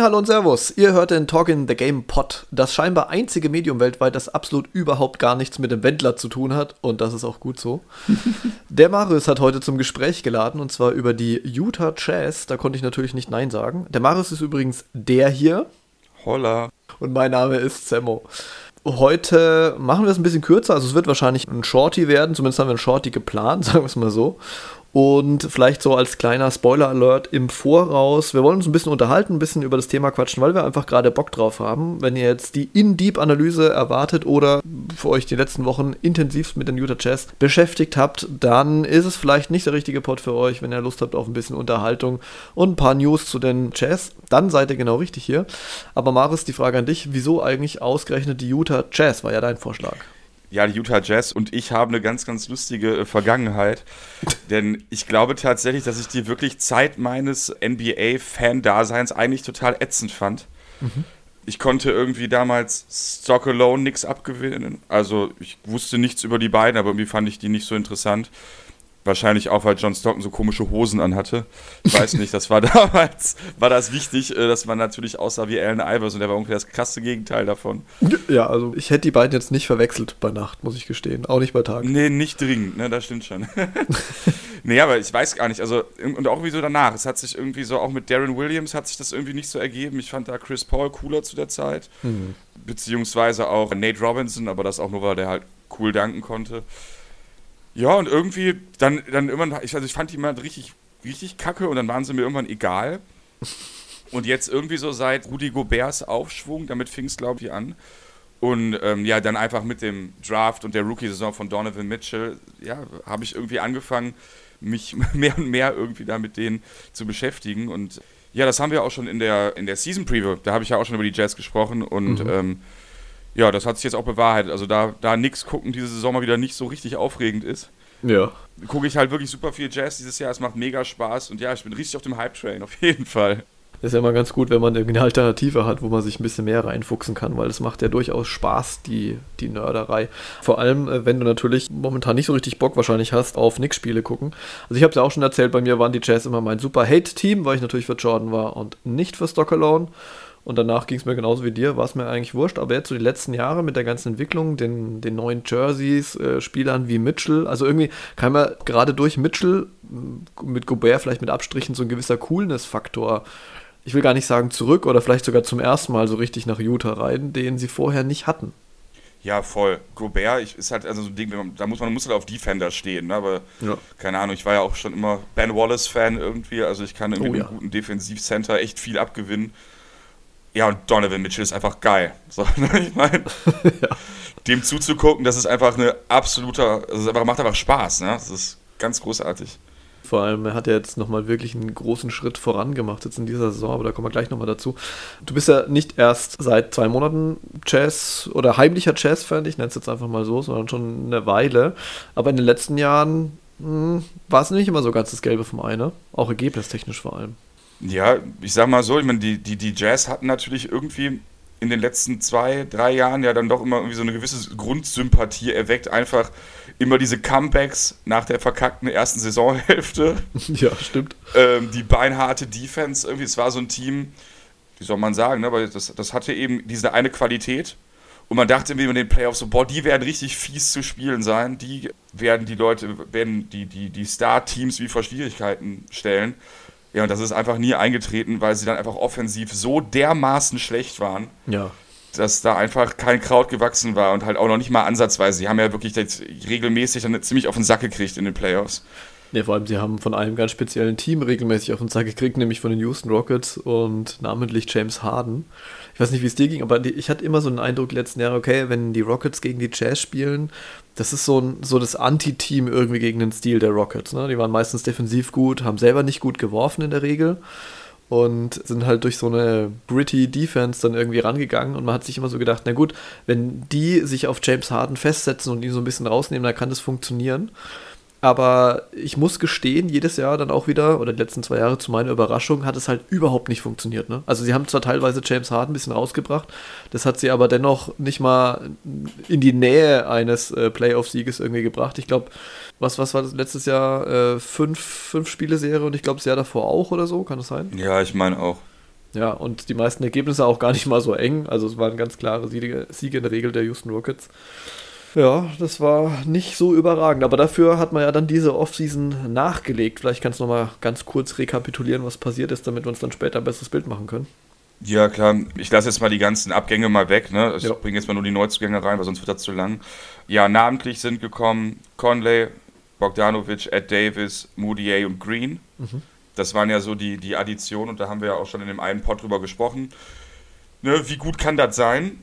Moin, hallo und Servus. Ihr hört den Talk in the Game Pod, das scheinbar einzige Medium weltweit, das absolut überhaupt gar nichts mit dem Wendler zu tun hat. Und das ist auch gut so. Der Marius hat heute zum Gespräch geladen und zwar über die Utah Jazz. Da konnte ich natürlich nicht Nein sagen. Der Marius ist übrigens der hier. Holla. Und mein Name ist Semmo. Heute machen wir es ein bisschen kürzer, also es wird wahrscheinlich ein Shorty werden, zumindest haben wir ein Shorty geplant, sagen wir es mal so. Und vielleicht so als kleiner Spoiler-Alert im Voraus. Wir wollen uns ein bisschen unterhalten, ein bisschen über das Thema quatschen, weil wir einfach gerade Bock drauf haben. Wenn ihr jetzt die In-Deep-Analyse erwartet oder für euch die letzten Wochen intensivst mit den Utah Jazz beschäftigt habt, dann ist es vielleicht nicht der richtige Pod für euch. Wenn ihr Lust habt auf ein bisschen Unterhaltung und ein paar News zu den Jazz, dann seid ihr genau richtig hier. Aber Maris, die Frage an dich: Wieso eigentlich ausgerechnet die Utah Jazz? War ja dein Vorschlag. Ja, die Utah Jazz und ich haben eine ganz, ganz lustige äh, Vergangenheit. Denn ich glaube tatsächlich, dass ich die wirklich Zeit meines NBA-Fan-Daseins eigentlich total ätzend fand. Mhm. Ich konnte irgendwie damals Stock Alone nichts abgewinnen. Also ich wusste nichts über die beiden, aber irgendwie fand ich die nicht so interessant. Wahrscheinlich auch, weil John Stockton so komische Hosen anhatte. Ich weiß nicht, das war damals, war das wichtig, äh, dass man natürlich aussah wie Allen Iverson. Der war ungefähr das krasse Gegenteil davon. Ja, also ich hätte die beiden jetzt nicht verwechselt bei Nacht, muss ich gestehen. Auch nicht bei Tag. Nee, nicht dringend, ne, das stimmt schon. nee, aber ich weiß gar nicht, also, und auch irgendwie so danach. Es hat sich irgendwie so, auch mit Darren Williams hat sich das irgendwie nicht so ergeben. Ich fand da Chris Paul cooler zu der Zeit. Mhm. Beziehungsweise auch Nate Robinson, aber das auch nur, weil der halt cool danken konnte. Ja, und irgendwie dann, dann irgendwann, ich, also ich fand die mal richtig, richtig kacke und dann waren sie mir irgendwann egal. Und jetzt irgendwie so seit Rudi Goberts Aufschwung, damit fing es, glaube ich, an. Und ähm, ja, dann einfach mit dem Draft und der Rookie-Saison von Donovan Mitchell, ja, habe ich irgendwie angefangen, mich mehr und mehr irgendwie da mit denen zu beschäftigen. Und ja, das haben wir auch schon in der, in der Season Preview, da habe ich ja auch schon über die Jazz gesprochen und mhm. ähm, ja, das hat sich jetzt auch bewahrheitet. Also da, da nichts gucken diese Saison mal wieder nicht so richtig aufregend ist. Ja. Gucke ich halt wirklich super viel Jazz dieses Jahr. Es macht mega Spaß und ja, ich bin richtig auf dem Hype-Train, auf jeden Fall. Das ist ja immer ganz gut, wenn man eine Alternative hat, wo man sich ein bisschen mehr reinfuchsen kann, weil es macht ja durchaus Spaß, die, die Nörderei. Vor allem, äh, wenn du natürlich momentan nicht so richtig Bock wahrscheinlich hast auf Knicks-Spiele gucken. Also ich habe es ja auch schon erzählt, bei mir waren die Jazz immer mein super Hate-Team, weil ich natürlich für Jordan war und nicht für Stock Alone. Und danach ging es mir genauso wie dir, war es mir eigentlich wurscht. Aber jetzt so die letzten Jahre mit der ganzen Entwicklung, den, den neuen Jerseys, äh, Spielern wie Mitchell, also irgendwie kam ja gerade durch Mitchell mit Gobert vielleicht mit Abstrichen so ein gewisser Coolness-Faktor, ich will gar nicht sagen zurück oder vielleicht sogar zum ersten Mal so richtig nach Utah rein, den sie vorher nicht hatten. Ja, voll. Gobert ich, ist halt also so ein Ding, da muss man muss halt auf Defender stehen, ne? aber ja. keine Ahnung, ich war ja auch schon immer Ben Wallace-Fan irgendwie, also ich kann irgendwie oh, ja. einem guten Defensivcenter echt viel abgewinnen. Ja, und Donovan Mitchell ist einfach geil. So, ne, ich meine, ja. dem zuzugucken, das ist einfach eine absoluter, also einfach, macht einfach Spaß, ne? Das ist ganz großartig. Vor allem, er hat ja jetzt nochmal wirklich einen großen Schritt voran gemacht jetzt in dieser Saison, aber da kommen wir gleich nochmal dazu. Du bist ja nicht erst seit zwei Monaten Jazz oder heimlicher Jazz-Fan, ich nenne es jetzt einfach mal so, sondern schon eine Weile. Aber in den letzten Jahren hm, war es nicht immer so ganz das Gelbe vom Ei, ne? Auch ergebnistechnisch vor allem. Ja, ich sag mal so, ich meine, die, die, die Jazz hatten natürlich irgendwie in den letzten zwei, drei Jahren ja dann doch immer irgendwie so eine gewisse Grundsympathie erweckt. Einfach immer diese Comebacks nach der verkackten ersten Saisonhälfte. Ja, stimmt. Ähm, die beinharte Defense, irgendwie, es war so ein Team, wie soll man sagen, ne? aber das, das hatte eben diese eine Qualität. Und man dachte irgendwie in den Playoffs so, boah, die werden richtig fies zu spielen sein. Die werden die Leute, werden die, die, die Star-Teams wie vor Schwierigkeiten stellen. Ja, und das ist einfach nie eingetreten, weil sie dann einfach offensiv so dermaßen schlecht waren. Ja. Dass da einfach kein Kraut gewachsen war und halt auch noch nicht mal ansatzweise. Sie haben ja wirklich regelmäßig dann ziemlich auf den Sack gekriegt in den Playoffs. Ja, vor allem, sie haben von einem ganz speziellen Team regelmäßig auf den Sack gekriegt, nämlich von den Houston Rockets und namentlich James Harden. Ich weiß nicht, wie es dir ging, aber ich hatte immer so einen Eindruck letzten Jahre, okay, wenn die Rockets gegen die Jazz spielen, das ist so, ein, so das Anti-Team irgendwie gegen den Stil der Rockets. Ne? Die waren meistens defensiv gut, haben selber nicht gut geworfen in der Regel und sind halt durch so eine gritty Defense dann irgendwie rangegangen und man hat sich immer so gedacht, na gut, wenn die sich auf James Harden festsetzen und ihn so ein bisschen rausnehmen, dann kann das funktionieren. Aber ich muss gestehen, jedes Jahr dann auch wieder, oder die letzten zwei Jahre zu meiner Überraschung, hat es halt überhaupt nicht funktioniert. Ne? Also sie haben zwar teilweise James Harden ein bisschen rausgebracht, das hat sie aber dennoch nicht mal in die Nähe eines äh, Playoff-Sieges irgendwie gebracht. Ich glaube, was, was war das letztes Jahr? Äh, fünf, fünf Spiele-Serie und ich glaube das Jahr davor auch oder so, kann das sein? Ja, ich meine auch. Ja, und die meisten Ergebnisse auch gar nicht mal so eng. Also es waren ganz klare Siege, Siege in der Regel der Houston Rockets. Ja, das war nicht so überragend. Aber dafür hat man ja dann diese Offseason nachgelegt. Vielleicht kannst du noch mal ganz kurz rekapitulieren, was passiert ist, damit wir uns dann später ein besseres Bild machen können. Ja, klar. Ich lasse jetzt mal die ganzen Abgänge mal weg. Ne? Ich Ja. bringe jetzt mal nur die Neuzugänge rein, weil sonst wird das zu lang. Ja, namentlich sind gekommen Conley, Bogdanovic, Ed Davis, Moutier und Green. Das waren ja so die, die Additionen und da haben wir ja auch schon in dem einen Pod drüber gesprochen. Ne, wie gut kann das sein?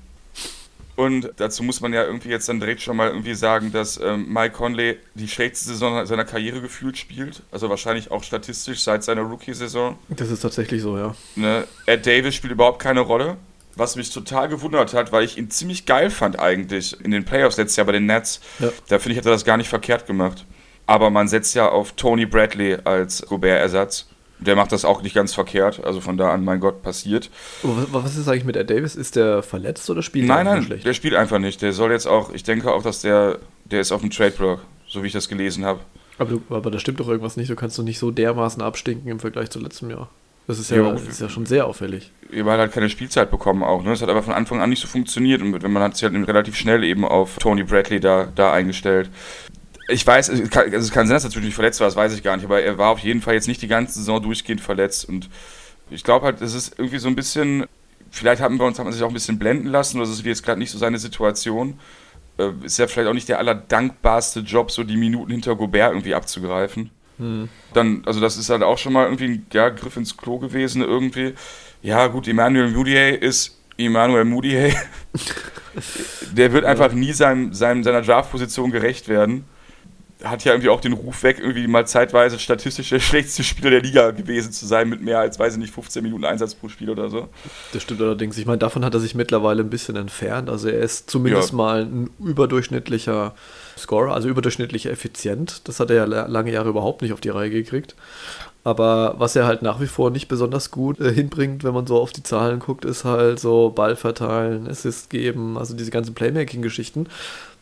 Und dazu muss man ja irgendwie jetzt dann direkt schon mal irgendwie sagen, dass ähm, Mike Conley die schlechteste Saison seiner Karriere gefühlt spielt. Also wahrscheinlich auch statistisch seit seiner Rookie-Saison. Das ist tatsächlich so, ja. Ne? Ed Davis spielt überhaupt keine Rolle. Was mich total gewundert hat, weil ich ihn ziemlich geil fand eigentlich in den Playoffs letztes Jahr bei den Nets. Ja. Da finde ich, hat er das gar nicht verkehrt gemacht. Aber man setzt ja auf Tony Bradley als Gobert-Ersatz. Der macht das auch nicht ganz verkehrt. Also von da an, mein Gott, passiert. Was- ist eigentlich mit Ed Davis? Ist der verletzt oder spielt Nein, er nein, schlecht? der spielt einfach nicht. Der soll jetzt auch, ich denke auch, dass der, der ist auf dem Trade-Block, so wie ich das gelesen habe. Aber, du, aber da stimmt doch irgendwas nicht. Du kannst doch nicht so dermaßen abstinken im Vergleich zu letztem Jahr. Das ist ja, Ja, das ist ja schon sehr auffällig. Er hat halt keine Spielzeit bekommen auch. Ne? Das hat aber von Anfang an nicht so funktioniert. Und wenn man hat sich halt relativ schnell eben auf Tony Bradley da, da eingestellt. Ich weiß, es kann, also es kann sein, dass er natürlich verletzt war, das weiß ich gar nicht. Aber er war auf jeden Fall jetzt nicht die ganze Saison durchgehend verletzt. Und ich glaube halt, das ist irgendwie so ein bisschen, vielleicht haben wir uns, hat man sich auch ein bisschen blenden lassen. Oder das ist jetzt gerade nicht so seine Situation. Äh, ist ja vielleicht auch nicht der allerdankbarste Job, so die Minuten hinter Gobert irgendwie abzugreifen. Dann, also das ist halt auch schon mal irgendwie ein ja, Griff ins Klo gewesen irgendwie. Ja, gut, Emmanuel Moutier ist Emmanuel Moutier. Der wird einfach nie seinem, seinem, seiner Draftposition gerecht werden. Hat ja irgendwie auch den Ruf weg, irgendwie mal zeitweise statistisch der schlechteste Spieler der Liga gewesen zu sein, mit mehr als, weiß ich nicht, 15 Minuten Einsatz pro Spiel oder so. Das stimmt allerdings. Ich meine, davon hat er sich mittlerweile ein bisschen entfernt. Also er ist zumindest Ja. mal ein überdurchschnittlicher Scorer, also überdurchschnittlich effizient. Das hat er ja la- lange Jahre überhaupt nicht auf die Reihe gekriegt. Aber was er halt nach wie vor nicht besonders gut äh, hinbringt, wenn man so auf die Zahlen guckt, ist halt so Ball verteilen, Assist geben, also diese ganzen Playmaking-Geschichten.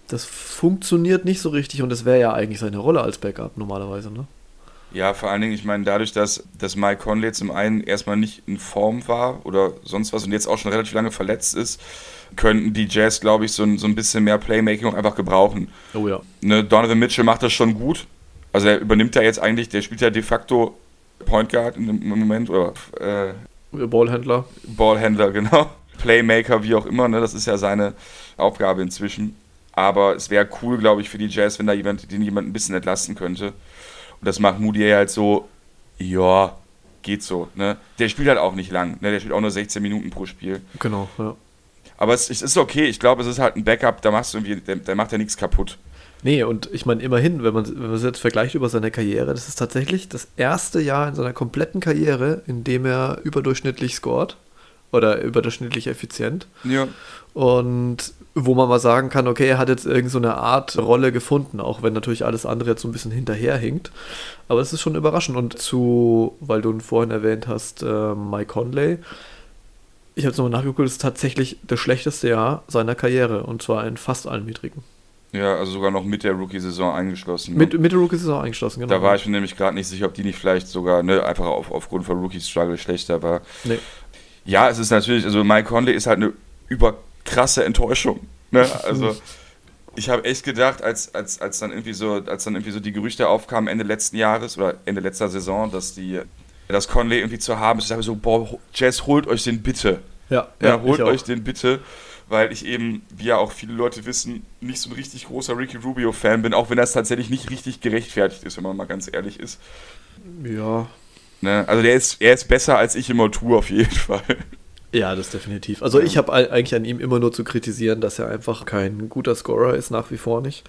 Das funktioniert nicht so richtig und das wäre ja eigentlich seine Rolle als Backup normalerweise, ne? Ja, vor allen Dingen, ich meine, dadurch, dass, dass Mike Conley zum einen erstmal nicht in Form war oder sonst was und jetzt auch schon relativ lange verletzt ist, könnten die Jazz, glaube ich, so ein, so ein bisschen mehr Playmaking auch einfach gebrauchen. Oh ja. Ne, Donovan Mitchell macht das schon gut. Also er übernimmt ja jetzt eigentlich, der spielt ja de facto Point Guard im Moment oder äh, Ballhändler. Ballhändler, genau. Playmaker, wie auch immer, ne? das ist ja seine Aufgabe inzwischen. Aber es wäre cool, glaube ich, für die Jazz, wenn da jemand, den jemand ein bisschen entlasten könnte. Und das macht Moody halt so, ja, geht so. Ne? Der spielt halt auch nicht lang, ne? der spielt auch nur 16 Minuten pro Spiel. Genau, ja. Aber es, es ist okay, ich glaube, es ist halt ein Backup, da machst du irgendwie, der, der macht ja nichts kaputt. Nee, und ich meine, immerhin, wenn man, wenn man es jetzt vergleicht über seine Karriere, das ist tatsächlich das erste Jahr in seiner kompletten Karriere, in dem er überdurchschnittlich scored oder überdurchschnittlich effizient. Ja. Und wo man mal sagen kann, okay, er hat jetzt irgend so eine Art Rolle gefunden, auch wenn natürlich alles andere jetzt so ein bisschen hinterherhinkt. Aber es ist schon überraschend. Und zu, weil du ihn vorhin erwähnt hast, äh, Mike Conley, ich habe es nochmal nachgeguckt, ist tatsächlich das schlechteste Jahr seiner Karriere und zwar in fast allen Metriken. Ja, also sogar noch mit der Rookie-Saison eingeschlossen. ne? Mit, mit der Rookie-Saison eingeschlossen, genau. Da war ich mir nämlich gerade nicht sicher, ob die nicht vielleicht sogar ne, einfach auf, aufgrund von Rookie-Struggle schlechter war. Nee. Ja, es ist natürlich, also Mike Conley ist halt eine überkrasse Enttäuschung. Ne? Also ich habe echt gedacht, als, als, als dann irgendwie so, als dann irgendwie so die Gerüchte aufkamen Ende letzten Jahres oder Ende letzter Saison, dass die dass Conley irgendwie zu haben ist, ich habe so, boah, Jazz, holt euch den bitte. Ja, Ja, holt euch den bitte, weil ich eben, wie ja auch viele Leute wissen, nicht so ein richtig großer Ricky Rubio-Fan bin, auch wenn das tatsächlich nicht richtig gerechtfertigt ist, wenn man mal ganz ehrlich ist. Ja. Ne? Also der ist, er ist besser als ich immer tue, auf jeden Fall. Ja, das definitiv. Also ich habe eigentlich an ihm immer nur zu kritisieren, dass er einfach kein guter Scorer ist, nach wie vor nicht.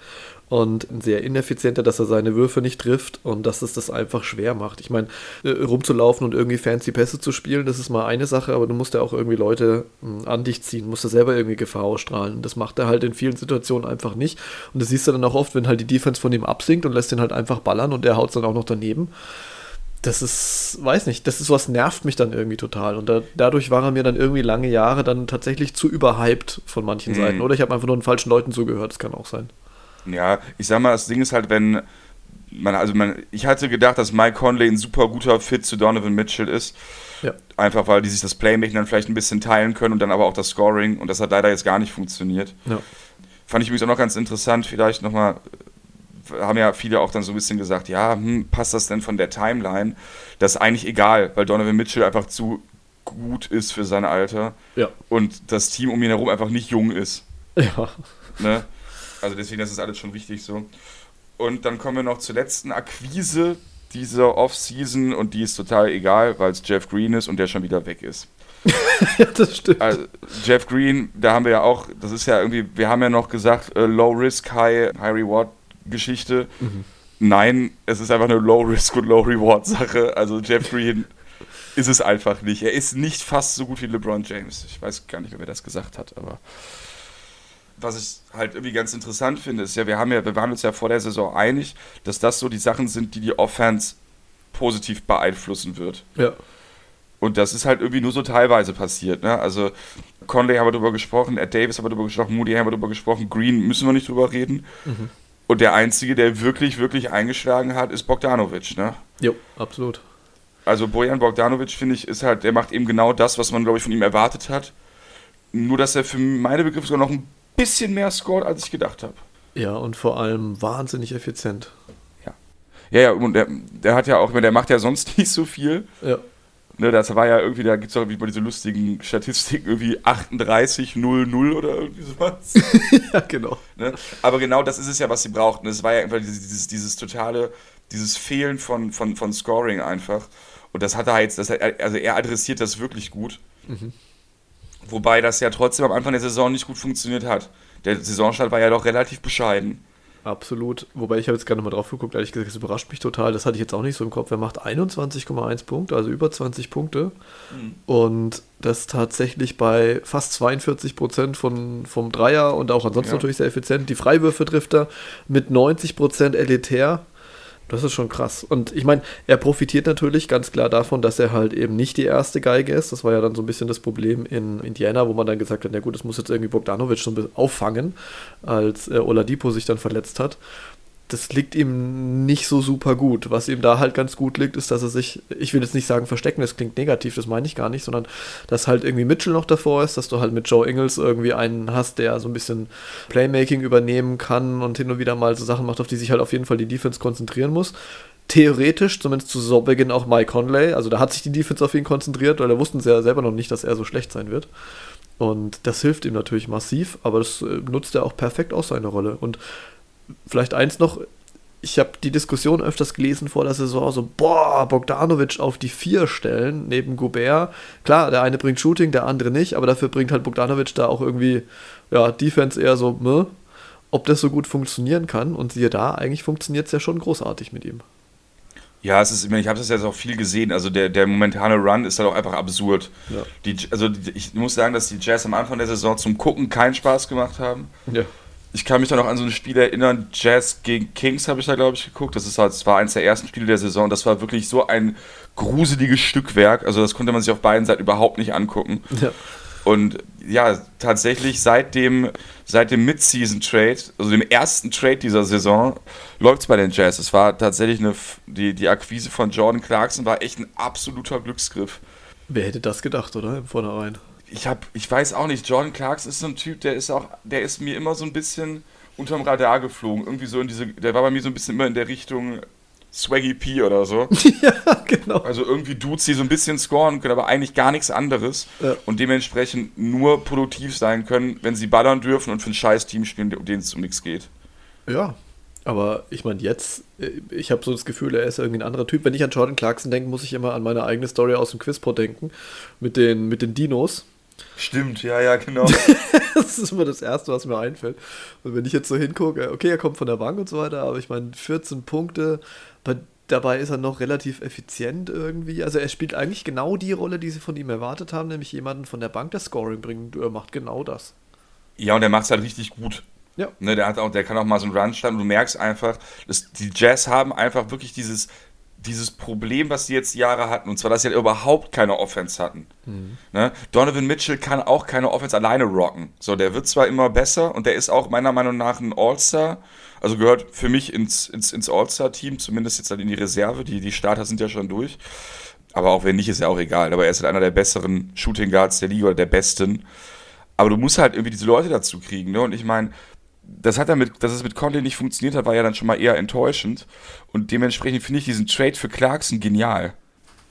Und ein sehr ineffizienter, dass er seine Würfe nicht trifft und dass es das einfach schwer macht. Ich meine, äh, rumzulaufen und irgendwie fancy Pässe zu spielen, das ist mal eine Sache, aber du musst ja auch irgendwie Leute hm, an dich ziehen, musst ja selber irgendwie Gefahr ausstrahlen. Das macht er halt in vielen Situationen einfach nicht. Und das siehst du dann auch oft, wenn halt die Defense von ihm absinkt und lässt ihn halt einfach ballern und der haut es dann auch noch daneben das ist, weiß nicht, das ist was nervt mich dann irgendwie total. Und da, dadurch war er mir dann irgendwie lange Jahre dann tatsächlich zu überhyped von manchen mhm. Seiten. Oder ich habe einfach nur den falschen Leuten zugehört, das kann auch sein. Ja, ich sag mal, das Ding ist halt, wenn man, also man, ich hatte gedacht, dass Mike Conley ein super guter Fit zu Donovan Mitchell ist. Ja. Einfach weil die sich das Playmaking dann vielleicht ein bisschen teilen können und dann aber auch das Scoring. Und das hat leider jetzt gar nicht funktioniert. Ja. Fand ich übrigens auch noch ganz interessant, vielleicht nochmal haben ja viele auch dann so ein bisschen gesagt, ja, hm, passt das denn von der Timeline? Das ist eigentlich egal, weil Donovan Mitchell einfach zu gut ist für sein Alter. Ja. Und das Team um ihn herum einfach nicht jung ist. Ja. Ne? Also deswegen das ist alles schon richtig so. Und dann kommen wir noch zur letzten Akquise dieser Offseason und die ist total egal, weil es Jeff Green ist und der schon wieder weg ist. ja, das stimmt. Also, Jeff Green, da haben wir ja auch, das ist ja irgendwie, wir haben ja noch gesagt, äh, Low Risk, High, High Reward Geschichte. Mhm. Nein, es ist einfach eine Low-Risk- und Low-Reward-Sache. Also Jeff Green ist es einfach nicht. Er ist nicht fast so gut wie LeBron James. Ich weiß gar nicht, wer das gesagt hat, aber was ich halt irgendwie ganz interessant finde, ist ja, wir haben ja, wir waren uns ja vor der Saison einig, dass das so die Sachen sind, die die Offense positiv beeinflussen wird. Ja. Und das ist halt irgendwie nur so teilweise passiert. Ne? Also Conley haben wir darüber gesprochen, Ed Davis haben wir darüber gesprochen, Moody haben wir darüber gesprochen, Green müssen wir nicht drüber reden. Mhm. Und der Einzige, der wirklich, wirklich eingeschlagen hat, ist Bogdanovic, ne? Jo, absolut. Also Bojan Bogdanovic, finde ich, ist halt, der macht eben genau das, was man, glaube ich, von ihm erwartet hat. Nur, dass er für meine Begriffe sogar noch ein bisschen mehr scored, als ich gedacht habe. Ja, und vor allem wahnsinnig effizient. Ja. Ja, ja, und der, der hat ja auch, der macht ja sonst nicht so viel. Ja. Ne, das war ja irgendwie, da gibt es auch irgendwie diese lustigen Statistiken, irgendwie 38, 0, 0 oder irgendwie sowas. ja, genau. Ne? Aber genau das ist es ja, was sie brauchten. Es war ja einfach dieses, dieses, dieses, totale, dieses Fehlen von, von, von Scoring einfach. Und das hat er jetzt, das, also er adressiert das wirklich gut. Mhm. Wobei das ja trotzdem am Anfang der Saison nicht gut funktioniert hat. Der Saisonstart war ja doch relativ bescheiden. Absolut. Wobei ich habe jetzt gerade nochmal drauf geguckt, ehrlich gesagt, das überrascht mich total. Das hatte ich jetzt auch nicht so im Kopf. Er macht 21,1 Punkte, also über 20 Punkte. Mhm. Und das tatsächlich bei fast 42 Prozent von, vom Dreier und auch ansonsten ja. natürlich sehr effizient. Die Freiwürfe trifft er mit 90 Prozent elitär. Das ist schon krass. Und ich meine, er profitiert natürlich ganz klar davon, dass er halt eben nicht die erste Geige ist. Das war ja dann so ein bisschen das Problem in Indiana, wo man dann gesagt hat, na gut, das muss jetzt irgendwie Bogdanovic so ein bisschen auffangen, als äh, Oladipo sich dann verletzt hat das liegt ihm nicht so super gut. Was ihm da halt ganz gut liegt, ist, dass er sich, ich will jetzt nicht sagen verstecken, das klingt negativ, das meine ich gar nicht, sondern dass halt irgendwie Mitchell noch davor ist, dass du halt mit Joe Ingles irgendwie einen hast, der so ein bisschen Playmaking übernehmen kann und hin und wieder mal so Sachen macht, auf die sich halt auf jeden Fall die Defense konzentrieren muss. Theoretisch, zumindest zu Saisonbeginn auch Mike Conley, also da hat sich die Defense auf ihn konzentriert, weil da wussten sie ja selber noch nicht, dass er so schlecht sein wird. Und das hilft ihm natürlich massiv, aber das äh, nutzt er auch perfekt aus seine Rolle. Und vielleicht eins noch, ich habe die Diskussion öfters gelesen vor der Saison, so, boah, Bogdanovic auf die vier stellen, neben Gobert. Klar, der eine bringt Shooting, der andere nicht, aber dafür bringt halt Bogdanovic da auch irgendwie, ja, Defense eher so, meh, ob das so gut funktionieren kann. Und siehe da, eigentlich funktioniert es ja schon großartig mit ihm. Ja, es ist, ich habe das jetzt auch viel gesehen. Also der, der momentane Run ist halt auch einfach absurd. Ja. Die, also ich muss sagen, dass die Jazz am Anfang der Saison zum Gucken keinen Spaß gemacht haben. Ja ich kann mich da noch an so ein Spiel erinnern, Jazz gegen Kings habe ich da, glaube ich, geguckt. Das, ist halt, das war eines der ersten Spiele der Saison. Das war wirklich so ein gruseliges Stückwerk. Also das konnte man sich auf beiden Seiten überhaupt nicht angucken. Ja. Und ja, tatsächlich seit dem, seit dem Mid-Season-Trade, also dem ersten Trade dieser Saison, läuft es bei den Jazz. Es war tatsächlich eine, die, die Akquise von Jordan Clarkson war echt ein absoluter Glücksgriff. Wer hätte das gedacht, oder? Im Vornherein ich habe, ich weiß auch nicht, Jordan Clarks ist so ein Typ, der ist auch, der ist mir immer so ein bisschen unterm Radar geflogen. Irgendwie so in diese, der war bei mir so ein bisschen immer in der Richtung Swaggy P oder so. ja, genau. Also irgendwie Dudes, die so ein bisschen scoren können, aber eigentlich gar nichts anderes ja. und dementsprechend nur produktiv sein können, wenn sie ballern dürfen und für ein scheiß Team spielen, um denen es um nichts geht. Ja, aber ich meine, jetzt, äh, ich habe so das Gefühl, er ist irgendwie ein anderer Typ. Wenn ich an Jordan Clarkson denke, muss ich immer an meine eigene Story aus dem Quizport denken. Mit den, mit den Dinos Stimmt, ja, ja, genau. das ist immer das Erste, was mir einfällt. Und wenn ich jetzt so hingucke, okay, er kommt von der Bank und so weiter, aber ich meine, 14 Punkte, dabei ist er noch relativ effizient irgendwie. Also er spielt eigentlich genau die Rolle, die sie von ihm erwartet haben, nämlich jemanden von der Bank das Scoring bringen. Er macht genau das. Ja, und er macht es halt richtig gut. Ja. Ne, der, hat auch, der kann auch mal so einen Run starten du merkst einfach, dass die Jazz haben einfach wirklich dieses, dieses Problem, was sie jetzt Jahre hatten, und zwar, dass sie halt überhaupt keine Offense hatten. Mhm. Ne? Donovan Mitchell kann auch keine Offense alleine rocken. So, der wird zwar immer besser und der ist auch meiner Meinung nach ein All-Star, also gehört für mich ins, ins, ins All-Star-Team, zumindest jetzt halt in die Reserve. Die, die Starter sind ja schon durch. Aber auch wenn nicht, ist ja auch egal. Aber er ist halt einer der besseren Shooting Guards der Liga oder der besten. Aber du musst halt irgendwie diese Leute dazu kriegen. Ne? Und ich meine, das hat damit, dass es mit Conley nicht funktioniert hat, war ja dann schon mal eher enttäuschend. Und dementsprechend finde ich diesen Trade für Clarkson genial.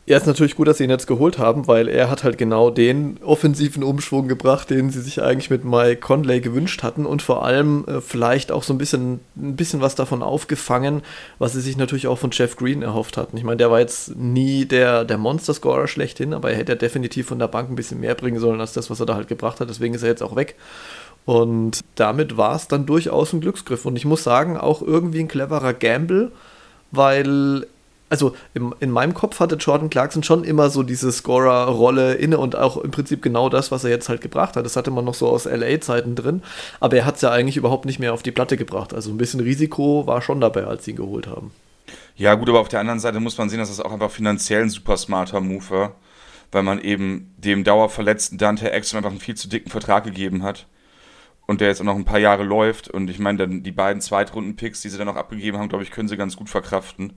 Ja, ist natürlich gut, dass sie ihn jetzt geholt haben, weil er hat halt genau den offensiven Umschwung gebracht, den sie sich eigentlich mit Mike Conley gewünscht hatten und vor allem äh, vielleicht auch so ein bisschen, ein bisschen was davon aufgefangen, was sie sich natürlich auch von Jeff Green erhofft hatten. Ich meine, der war jetzt nie der, der Monster-Scorer schlechthin, aber er hätte ja definitiv von der Bank ein bisschen mehr bringen sollen als das, was er da halt gebracht hat. Deswegen ist er jetzt auch weg. Und damit war es dann durchaus ein Glücksgriff. Und ich muss sagen, auch irgendwie ein cleverer Gamble, weil, also in, in meinem Kopf hatte Jordan Clarkson schon immer so diese Scorer-Rolle inne und auch im Prinzip genau das, was er jetzt halt gebracht hat. Das hatte man noch so aus LA-Zeiten drin, aber er hat es ja eigentlich überhaupt nicht mehr auf die Platte gebracht. Also ein bisschen Risiko war schon dabei, als sie ihn geholt haben. Ja, gut, aber auf der anderen Seite muss man sehen, dass das auch einfach finanziell ein super smarter Move war, weil man eben dem dauerverletzten Dante Exum einfach einen viel zu dicken Vertrag gegeben hat und der jetzt auch noch ein paar Jahre läuft. Und ich meine, dann die beiden Zweitrunden-Picks, die sie dann noch abgegeben haben, glaube ich, können sie ganz gut verkraften.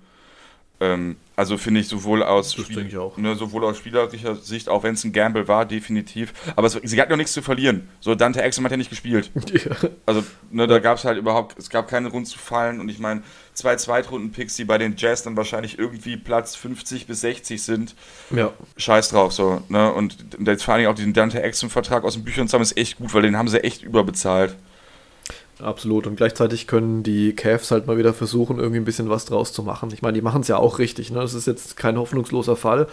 Ähm, also finde ich sowohl aus, Spiel, ich ne, sowohl aus spielerischer Sicht, auch wenn es ein Gamble war, definitiv. Aber es, sie hat noch nichts zu verlieren. So, Dante Exum hat ja nicht gespielt. Ja. Also, ne, da gab es halt überhaupt, es gab keinen Grund zu fallen. Und ich meine, zwei Zweitrunden-Picks, die bei den Jazz dann wahrscheinlich irgendwie Platz 50 bis 60 sind. Ja. Scheiß drauf, so. Ne? Und jetzt vor allem auch diesen Dante Exum-Vertrag aus den Büchern zu haben, ist echt gut, weil den haben sie echt überbezahlt. Absolut. Und gleichzeitig können die Cavs halt mal wieder versuchen, irgendwie ein bisschen was draus zu machen. Ich meine, die machen es ja auch richtig. Ne? Das ist jetzt kein hoffnungsloser Fall,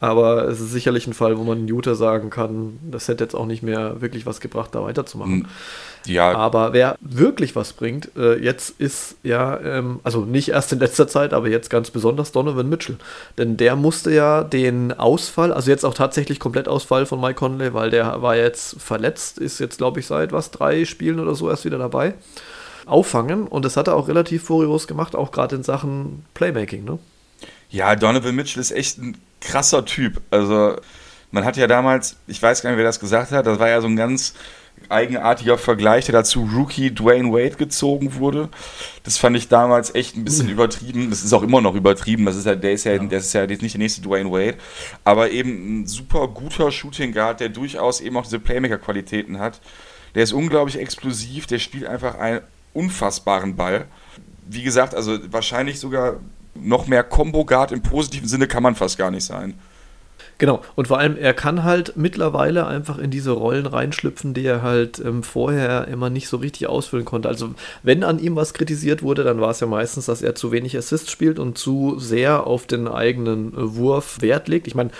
aber es ist sicherlich ein Fall, wo man Utah sagen kann, das hätte jetzt auch nicht mehr wirklich was gebracht, da weiterzumachen. Hm. Ja. Aber wer wirklich was bringt, äh, jetzt ist ja, ähm, also nicht erst in letzter Zeit, aber jetzt ganz besonders Donovan Mitchell. Denn der musste ja den Ausfall, also jetzt auch tatsächlich komplett Ausfall von Mike Conley, weil der war jetzt verletzt, ist jetzt, glaube ich, seit was, drei Spielen oder so erst wieder dabei, auffangen. Und das hat er auch relativ furios gemacht, auch gerade in Sachen Playmaking, ne? Ja, Donovan Mitchell ist echt ein krasser Typ. Also, man hat ja damals, ich weiß gar nicht, wer das gesagt hat, das war ja so ein ganz eigenartiger Vergleich, der dazu Rookie Dwayne Wade gezogen wurde. Das fand ich damals echt ein bisschen übertrieben. Das ist auch immer noch übertrieben. Das ist ja, der ist ja, ja. Der ist ja nicht der nächste Dwayne Wade. Aber eben ein super guter Shooting Guard, der durchaus eben auch diese Playmaker-Qualitäten hat. Der ist unglaublich explosiv, der spielt einfach einen unfassbaren Ball. Wie gesagt, also wahrscheinlich sogar noch mehr Combo-Guard im positiven Sinne kann man fast gar nicht sein. Genau, und vor allem, er kann halt mittlerweile einfach in diese Rollen reinschlüpfen, die er halt ähm, vorher immer nicht so richtig ausfüllen konnte. Also, wenn an ihm was kritisiert wurde, dann war es ja meistens, dass er zu wenig Assists spielt und zu sehr auf den eigenen äh, Wurf Wert legt. Ich meine,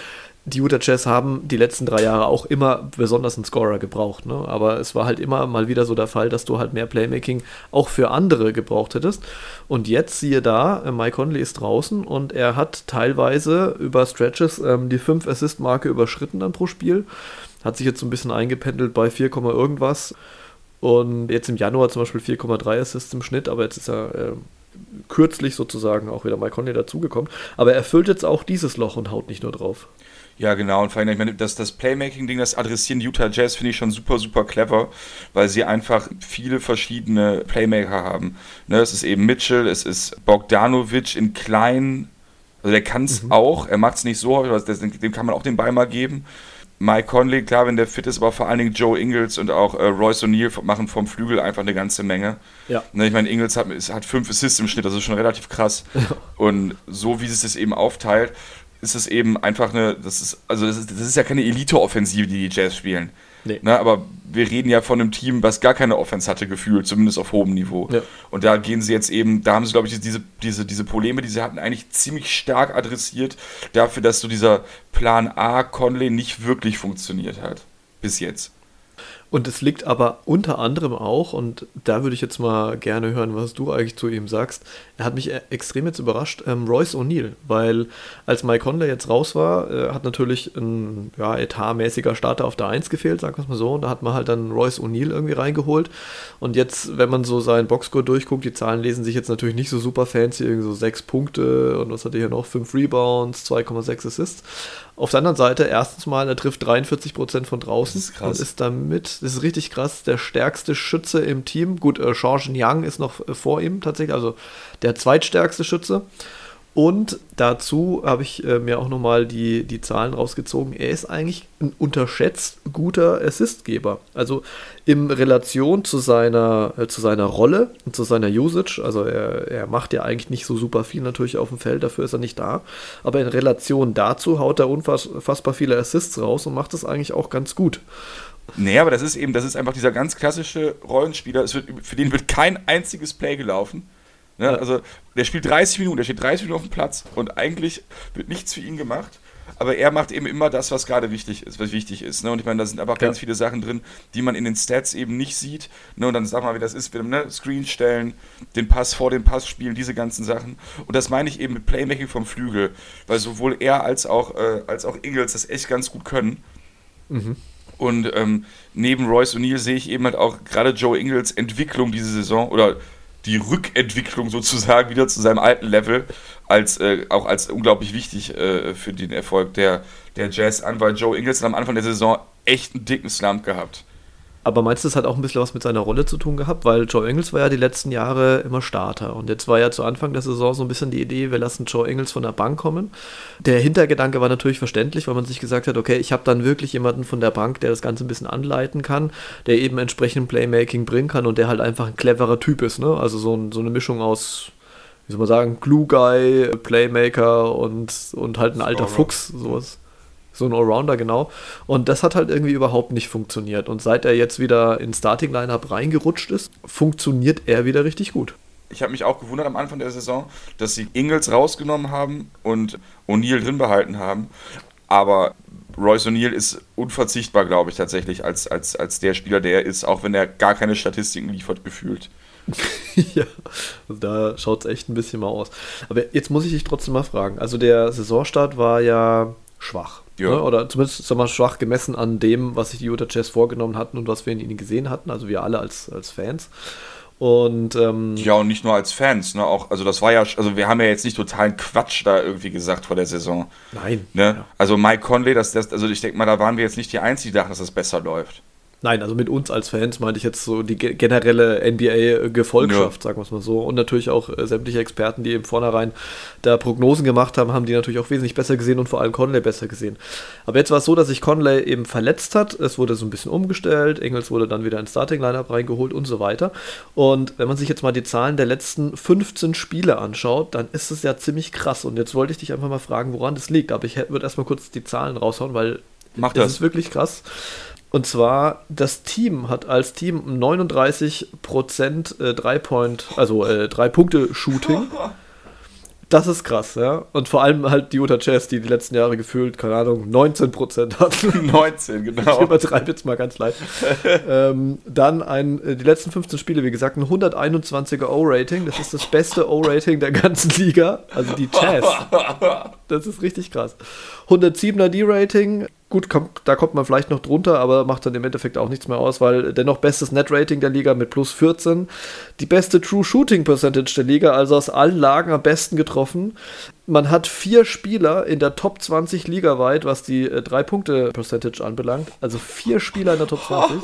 die Utah Jazz haben die letzten drei Jahre auch immer besonders einen Scorer gebraucht. Ne? Aber es war halt immer mal wieder so der Fall, dass du halt mehr Playmaking auch für andere gebraucht hättest. Und jetzt siehe da, äh, Mike Conley ist draußen und er hat teilweise über Stretches ähm, die 5 Assist-Marke überschritten dann pro Spiel. Hat sich jetzt so ein bisschen eingependelt bei 4, irgendwas. Und jetzt im Januar zum Beispiel 4,3 Assists im Schnitt, aber jetzt ist er äh, kürzlich sozusagen auch wieder Mike Conley dazugekommen. Aber er füllt jetzt auch dieses Loch und haut nicht nur drauf. Ja, genau. Und vor allem, ich meine, das, das Playmaking-Ding, das adressieren Utah Jazz, finde ich schon super, super clever, weil sie einfach viele verschiedene Playmaker haben. Ne, es ist eben Mitchell, es ist Bogdanovic in klein, also der kann es mhm. auch, er macht es nicht so, aber dem kann man auch den Ball mal geben. Mike Conley, klar, wenn der fit ist, aber vor allen Dingen Joe Ingles und auch äh, Royce O'Neill machen vom Flügel einfach eine ganze Menge. Ja. Ne, ich meine, Ingles hat, hat fünf Assists im Schnitt, das ist schon relativ krass. Und so wie es es eben aufteilt, ist es eben einfach eine, das ist, also das ist, das ist ja keine Elite-Offensive, die die Jazz spielen. Nee. Ne, aber wir reden ja von einem Team, was gar keine Offense hatte, gefühlt, zumindest auf hohem Niveau. Ja. Und da gehen sie jetzt eben, da haben sie, glaube ich, diese, diese, diese Probleme, die sie hatten, eigentlich ziemlich stark adressiert, dafür, dass so dieser Plan A Conley nicht wirklich funktioniert hat. Bis jetzt. Und es liegt aber unter anderem auch, und da würde ich jetzt mal gerne hören, was du eigentlich zu ihm sagst. Er hat mich e- extrem jetzt überrascht, ähm, Royce O'Neill, weil als Mike Conley jetzt raus war, äh, hat natürlich ein ja, etatmäßiger Starter auf der 1 gefehlt, sagen wir es mal so. Und da hat man halt dann Royce O'Neill irgendwie reingeholt. Und jetzt, wenn man so seinen Boxscore durchguckt, die Zahlen lesen sich jetzt natürlich nicht so super fancy, irgendwie so 6 Punkte und was hat er hier noch? 5 Rebounds, 2,6 Assists. Auf der anderen Seite, erstens mal, er trifft 43% von draußen Das ist krass. und ist damit, das ist richtig krass, der stärkste Schütze im Team. Gut, äh, Sean Young ist noch äh, vor ihm tatsächlich, also der zweitstärkste Schütze. Und dazu habe ich äh, mir auch nochmal die, die Zahlen rausgezogen. Er ist eigentlich ein unterschätzt guter Assistgeber. Also in Relation zu seiner, äh, zu seiner Rolle und zu seiner Usage. Also er, er macht ja eigentlich nicht so super viel natürlich auf dem Feld, dafür ist er nicht da. Aber in Relation dazu haut er unfassbar viele Assists raus und macht das eigentlich auch ganz gut. Nee, aber das ist eben, das ist einfach dieser ganz klassische Rollenspieler. Es wird, für den wird kein einziges Play gelaufen. Ne? Ja. Also der spielt 30 Minuten, der steht 30 Minuten auf dem Platz und eigentlich wird nichts für ihn gemacht. Aber er macht eben immer das, was gerade wichtig ist, was wichtig ist. Ne? Und ich meine, da sind einfach ganz Ja. viele Sachen drin, die man in den Stats eben nicht sieht. Ne? Und dann sag mal, wie das ist, ne? Screen stellen, den Pass vor dem Pass spielen, diese ganzen Sachen. Und das meine ich eben mit Playmaking vom Flügel, weil sowohl er als auch, äh, als auch Ingles das echt ganz gut können. Und ähm, neben Royce O'Neill sehe ich eben halt auch gerade Joe Ingles Entwicklung diese Saison oder die Rückentwicklung sozusagen wieder zu seinem alten Level als äh, auch als unglaublich wichtig äh, für den Erfolg der, der Jazz an, weil Joe Ingles hat am Anfang der Saison echt einen dicken Slump gehabt. Aber meinst du, das hat auch ein bisschen was mit seiner Rolle zu tun gehabt? Weil Joe Ingles war ja die letzten Jahre immer Starter. Und jetzt war ja zu Anfang der Saison so ein bisschen die Idee, wir lassen Joe Ingles von der Bank kommen. Der Hintergedanke war natürlich verständlich, weil man sich gesagt hat, okay, ich habe dann wirklich jemanden von der Bank, der das Ganze ein bisschen anleiten kann, der eben entsprechend Playmaking bringen kann und der halt einfach ein cleverer Typ ist. Ne? Also so, ein, so eine Mischung aus, wie soll man sagen, Glue Guy, Playmaker und, und halt ein alter. Fuchs, sowas. So ein Allrounder, genau. Und das hat halt irgendwie überhaupt nicht funktioniert. Und seit er jetzt wieder ins Starting-Lineup reingerutscht ist, funktioniert er wieder richtig gut. Ich habe mich auch gewundert am Anfang der Saison, dass sie Ingles rausgenommen haben und O'Neill drin behalten haben. Aber Royce O'Neill ist unverzichtbar, glaube ich, tatsächlich, als, als, als der Spieler, der er ist, auch wenn er gar keine Statistiken liefert, gefühlt. ja, also da schaut es echt ein bisschen mal aus. Aber jetzt muss ich dich trotzdem mal fragen. Also der Saisonstart war ja schwach. Ja. Ne? Oder zumindest sag mal, schwach gemessen an dem, was sich die Utah Jazz vorgenommen hatten und was wir in ihnen gesehen hatten. Also wir alle als, als Fans. Und ähm, Ja, und nicht nur als Fans, ne? Auch, also das war ja, also wir haben ja jetzt nicht totalen Quatsch da irgendwie gesagt vor der Saison. nein. Ne? Ja. Also Mike Conley, das, das, also ich denke mal, da waren wir jetzt nicht die Einzigen, die dachten, dass das besser läuft. Nein, also mit uns als Fans meinte ich jetzt so die ge- generelle NBA-Gefolgschaft, sagen wir es mal so. Und natürlich auch äh, sämtliche Experten, die im Vornherein da Prognosen gemacht haben, haben die natürlich auch wesentlich besser gesehen und vor allem Conley besser gesehen. Aber jetzt war es so, dass sich Conley eben verletzt hat. Es wurde so ein bisschen umgestellt. Engels wurde dann wieder ins Starting-Lineup reingeholt und so weiter. Und wenn man sich jetzt mal die Zahlen der letzten 15 Spiele anschaut, dann ist es ja ziemlich krass. Und jetzt wollte ich dich einfach mal fragen, woran das liegt. Aber ich würde erstmal kurz die Zahlen raushauen, weil Mach das das. ist wirklich krass. Und zwar, das Team hat als Team 39% äh, Drei-Point, also äh, Drei-Punkte-Shooting. Das ist krass, ja. Und vor allem halt die Utah Jazz, die die letzten Jahre gefühlt, keine Ahnung, 19% hatten. 19, Ich genau. übertreibe jetzt mal ganz leicht. ähm, dann ein, äh, die letzten 15 Spiele, wie gesagt, ein 121er O-Rating. Das ist das beste O-Rating der ganzen Liga. Also die Jazz. Das ist richtig krass. 107er D-Rating. Gut, kommt, da kommt man vielleicht noch drunter, aber macht dann im Endeffekt auch nichts mehr aus, weil dennoch bestes Net-Rating der Liga mit plus 14. Die beste True Shooting Percentage der Liga, also aus allen Lagen am besten getroffen. Man hat vier Spieler in der Top 20 ligaweit, was die äh, Drei-Punkte-Percentage anbelangt. Also vier Spieler in der Top 20.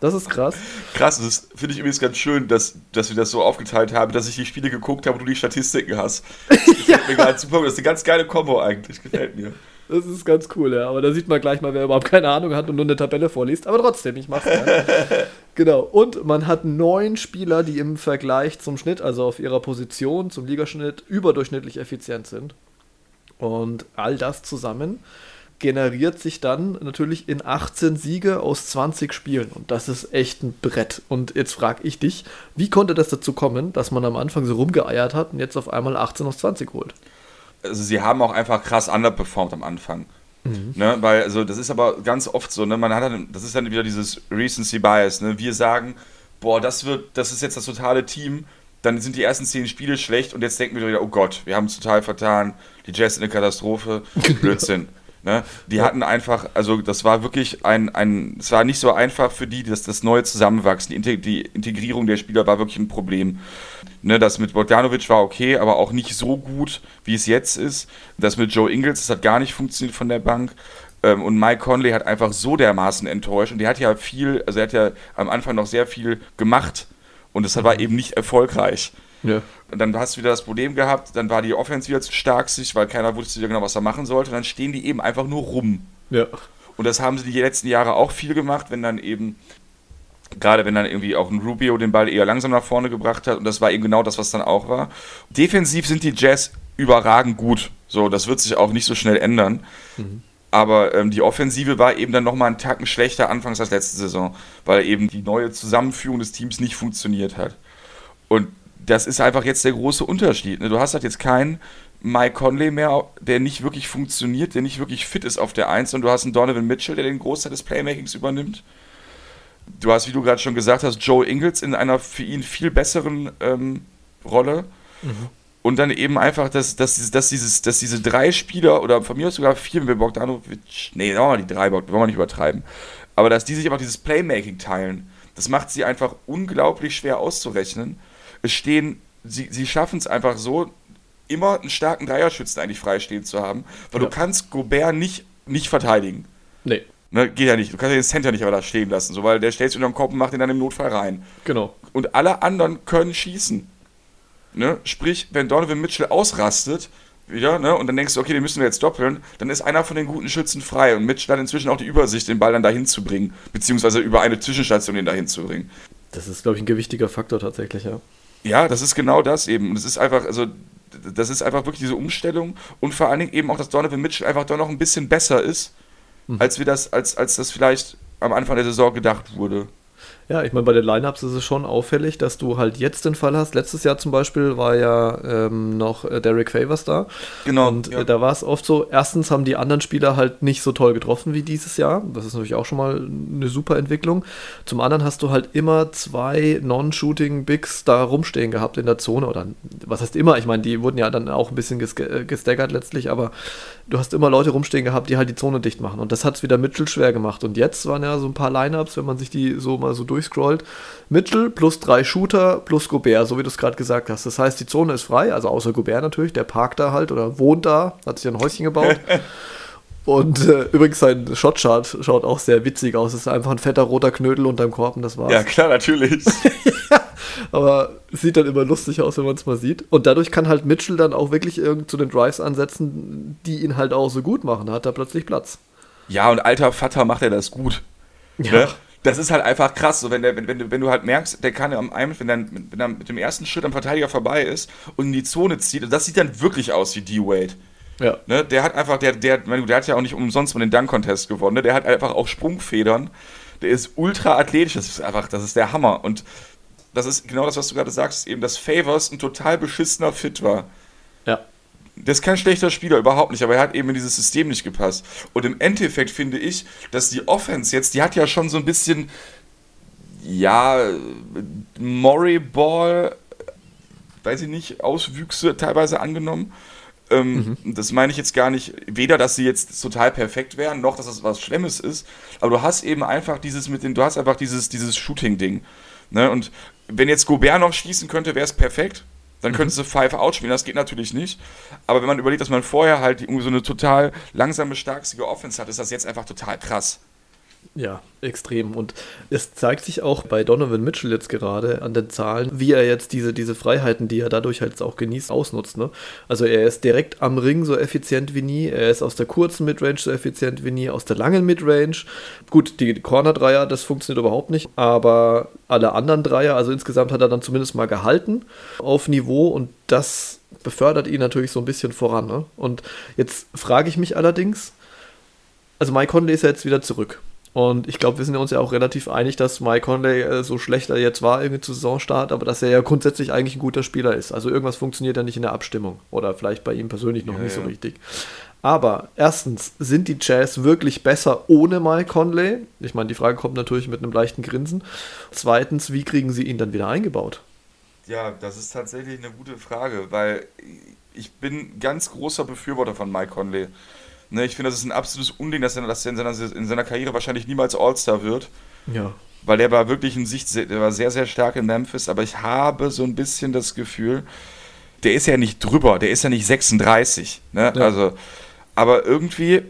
Das ist krass. Krass, das finde ich übrigens ganz schön, dass, dass wir das so aufgeteilt haben, dass ich die Spiele geguckt habe und du die Statistiken hast. Das gefällt mir gerade super. Das ist eine ganz geile Kombo eigentlich, gefällt mir. Das ist ganz cool, ja. Aber da sieht man gleich mal, wer überhaupt keine Ahnung hat und nur eine Tabelle vorliest. Aber trotzdem, ich mach's ja. Genau. Und man hat neun Spieler, die im Vergleich zum Schnitt, also auf ihrer Position, zum Ligaschnitt, überdurchschnittlich effizient sind. Und all das zusammen generiert sich dann natürlich in 18 Siege aus 20 Spielen. Und das ist echt ein Brett. Und jetzt frage ich dich, wie konnte das dazu kommen, dass man am Anfang so rumgeeiert hat und jetzt auf einmal 18 aus 20 holt? Also sie haben auch einfach krass underperformed am Anfang. Mhm. Ne, weil, also das ist aber ganz oft so, ne? Man hat dann, das ist dann wieder dieses Recency Bias, ne? Wir sagen, boah, das wird, das ist jetzt das totale Team, dann sind die ersten zehn Spiele schlecht und jetzt denken wir wieder, oh Gott, wir haben es total vertan, die Jazz sind eine Katastrophe, Blödsinn. Ne? Die ja. hatten einfach, also das war wirklich ein, ein, es war nicht so einfach für die, dass das neue Zusammenwachsen, die, die Integrierung der Spieler war wirklich ein Problem. Ne, das mit Bogdanovic war okay, aber auch nicht so gut, wie es jetzt ist. Das mit Joe Ingles, das hat gar nicht funktioniert von der Bank. Ähm, und Mike Conley hat einfach so dermaßen enttäuscht. Und der hat ja viel, also er hat ja am Anfang noch sehr viel gemacht. Und das war eben nicht erfolgreich. Ja. Und dann hast du wieder das Problem gehabt, dann war die Offense wieder zu stark sich, weil keiner wusste genau, was er machen sollte. Und dann stehen die eben einfach nur rum. Ja. Und das haben sie die letzten Jahre auch viel gemacht, wenn dann eben, gerade wenn dann irgendwie auch ein Rubio den Ball eher langsam nach vorne gebracht hat. Und das war eben genau das, was dann auch war. Defensiv sind die Jazz überragend gut. So, das wird sich auch nicht so schnell ändern. Mhm. Aber ähm, die Offensive war eben dann nochmal einen Tacken schlechter anfangs als letzte Saison, weil eben die neue Zusammenführung des Teams nicht funktioniert hat. Und das ist einfach jetzt der große Unterschied. Ne? Du hast halt jetzt keinen Mike Conley mehr, der nicht wirklich funktioniert, der nicht wirklich fit ist auf der Eins, und du hast einen Donovan Mitchell, der den Großteil des Playmakings übernimmt. Du hast, wie du gerade schon gesagt hast, Joe Ingles in einer für ihn viel besseren ähm, Rolle. Mhm. Und dann eben einfach, dass, dass, dass, dieses, dass diese drei Spieler, oder von mir aus sogar vier, mit Bogdanovic, nee, sagen wir die drei, wollen wir nicht übertreiben, aber dass die sich einfach dieses Playmaking teilen, das macht sie einfach unglaublich schwer auszurechnen es stehen, sie, sie schaffen es einfach so, immer einen starken Dreierschützen eigentlich freistehen zu haben, weil ja. du kannst Gobert nicht, nicht verteidigen. Nee. Ne, geht ja nicht. Du kannst ja den Center nicht aber da stehen lassen, so, weil der stellt sich unter den Kopf und macht ihn dann im Notfall rein. Genau. Und alle anderen können schießen. Ne? Sprich, wenn Donovan Mitchell ausrastet, wieder, ne, und dann denkst du, okay, den müssen wir jetzt doppeln, dann ist einer von den guten Schützen frei und Mitchell hat inzwischen auch die Übersicht, den Ball dann dahin zu bringen, beziehungsweise über eine Zwischenstation den dahin zu bringen. Das ist, glaube ich, ein gewichtiger Faktor tatsächlich, ja. Ja, das ist genau das eben. Das ist einfach, also, das ist einfach wirklich diese Umstellung und vor allen Dingen eben auch, dass Donovan Mitchell einfach doch noch ein bisschen besser ist, mhm. als wir das, als, als das vielleicht am Anfang der Saison gedacht wurde. Ja, ich meine, bei den Lineups ist es schon auffällig, dass du halt jetzt den Fall hast. Letztes Jahr zum Beispiel war ja ähm, noch äh, Derek Favors da. Genau. Und ja. äh, da war es oft so, erstens haben die anderen Spieler halt nicht so toll getroffen wie dieses Jahr. Das ist natürlich auch schon mal eine super Entwicklung. Zum anderen hast du halt immer zwei Non-Shooting Bigs da rumstehen gehabt in der Zone. Oder was heißt immer? Ich meine, die wurden ja dann auch ein bisschen äh, gestaggert letztlich, aber du hast immer Leute rumstehen gehabt, die halt die Zone dicht machen. Und das hat es wieder Mitchell schwer gemacht. Und jetzt waren ja so ein paar Lineups, wenn man sich die so mal so durch durchscrollt. Mitchell plus drei Shooter plus Gobert, so wie du es gerade gesagt hast. Das heißt, die Zone ist frei, also außer Gobert natürlich, der parkt da halt oder wohnt da, hat sich ein Häuschen gebaut. Und äh, übrigens sein Shotchart schaut auch sehr witzig aus. Es ist einfach ein fetter roter Knödel unterm Korb und das war's. Ja, klar, natürlich. ja, aber sieht dann immer lustig aus, wenn man es mal sieht. Und dadurch kann halt Mitchell dann auch wirklich irgend zu den Drives ansetzen, die ihn halt auch so gut machen. Da hat er plötzlich Platz. Ja, und alter Vater macht er das gut. Ja. Ne? das ist halt einfach krass. So, wenn, der, wenn, wenn, du, wenn du halt merkst, der kann am einen, wenn, dann, wenn er mit dem ersten Schritt am Verteidiger vorbei ist und in die Zone zieht, das sieht dann wirklich aus wie D-Wade. Ja. Ne, der hat einfach, der, der, der hat ja auch nicht umsonst mal den Dunk-Contest gewonnen. Ne? Der hat einfach auch Sprungfedern. Der ist ultra athletisch. Das ist einfach, das ist der Hammer. Und das ist genau das, was du gerade sagst, eben, dass Favors ein total beschissener Fit war. Ja. Der ist kein schlechter Spieler, überhaupt nicht, aber er hat eben in dieses System nicht gepasst. Und im Endeffekt finde ich, dass die Offense jetzt, die hat ja schon so ein bisschen, ja, Murray Ball, weiß ich nicht, Auswüchse teilweise angenommen. Ähm, mhm. Das meine ich jetzt gar nicht, weder, dass sie jetzt total perfekt wären, noch, dass das was Schlimmes ist. Aber du hast eben einfach dieses mit dem, du hast einfach dieses, dieses Shooting-Ding. Ne? Und wenn jetzt Gobert noch schießen könnte, wäre es perfekt. Dann könntest du Five Out spielen, das geht natürlich nicht. Aber wenn man überlegt, dass man vorher halt irgendwie so eine total langsame, starkstige Offense hat, ist das jetzt einfach total krass. Ja, extrem. Und es zeigt sich auch bei Donovan Mitchell jetzt gerade an den Zahlen, wie er jetzt diese, diese Freiheiten, die er dadurch halt auch genießt, ausnutzt. Ne? Also er ist direkt am Ring so effizient wie nie, er ist aus der kurzen Midrange so effizient wie nie, aus der langen Midrange. Gut, die Corner-Dreier, das funktioniert überhaupt nicht, aber alle anderen Dreier, also insgesamt hat er dann zumindest mal gehalten auf Niveau und das befördert ihn natürlich so ein bisschen voran. Ne? Und jetzt frage ich mich allerdings, also Mike Conley ist ja jetzt wieder zurück. Und ich glaube, wir sind uns ja auch relativ einig, dass Mike Conley äh, so schlechter jetzt war irgendwie zu Saisonstart, aber dass er ja grundsätzlich eigentlich ein guter Spieler ist. Also irgendwas funktioniert ja nicht in der Abstimmung oder vielleicht bei ihm persönlich noch ja, nicht ja. so richtig. Aber erstens, sind die Jazz wirklich besser ohne Mike Conley? Ich meine, die Frage kommt natürlich mit einem leichten Grinsen. Zweitens, wie kriegen sie ihn dann wieder eingebaut? Ja, das ist tatsächlich eine gute Frage, weil ich bin ganz großer Befürworter von Mike Conley. Ne, ich finde, das ist ein absolutes Unding, dass er, dass er in, seiner, in seiner Karriere wahrscheinlich niemals All-Star wird. Ja. Weil der war wirklich in Sicht, der war sehr, sehr stark in Memphis, aber ich habe so ein bisschen das Gefühl, der ist ja nicht drüber, der ist ja nicht 36. Ne? Ja. Also, aber irgendwie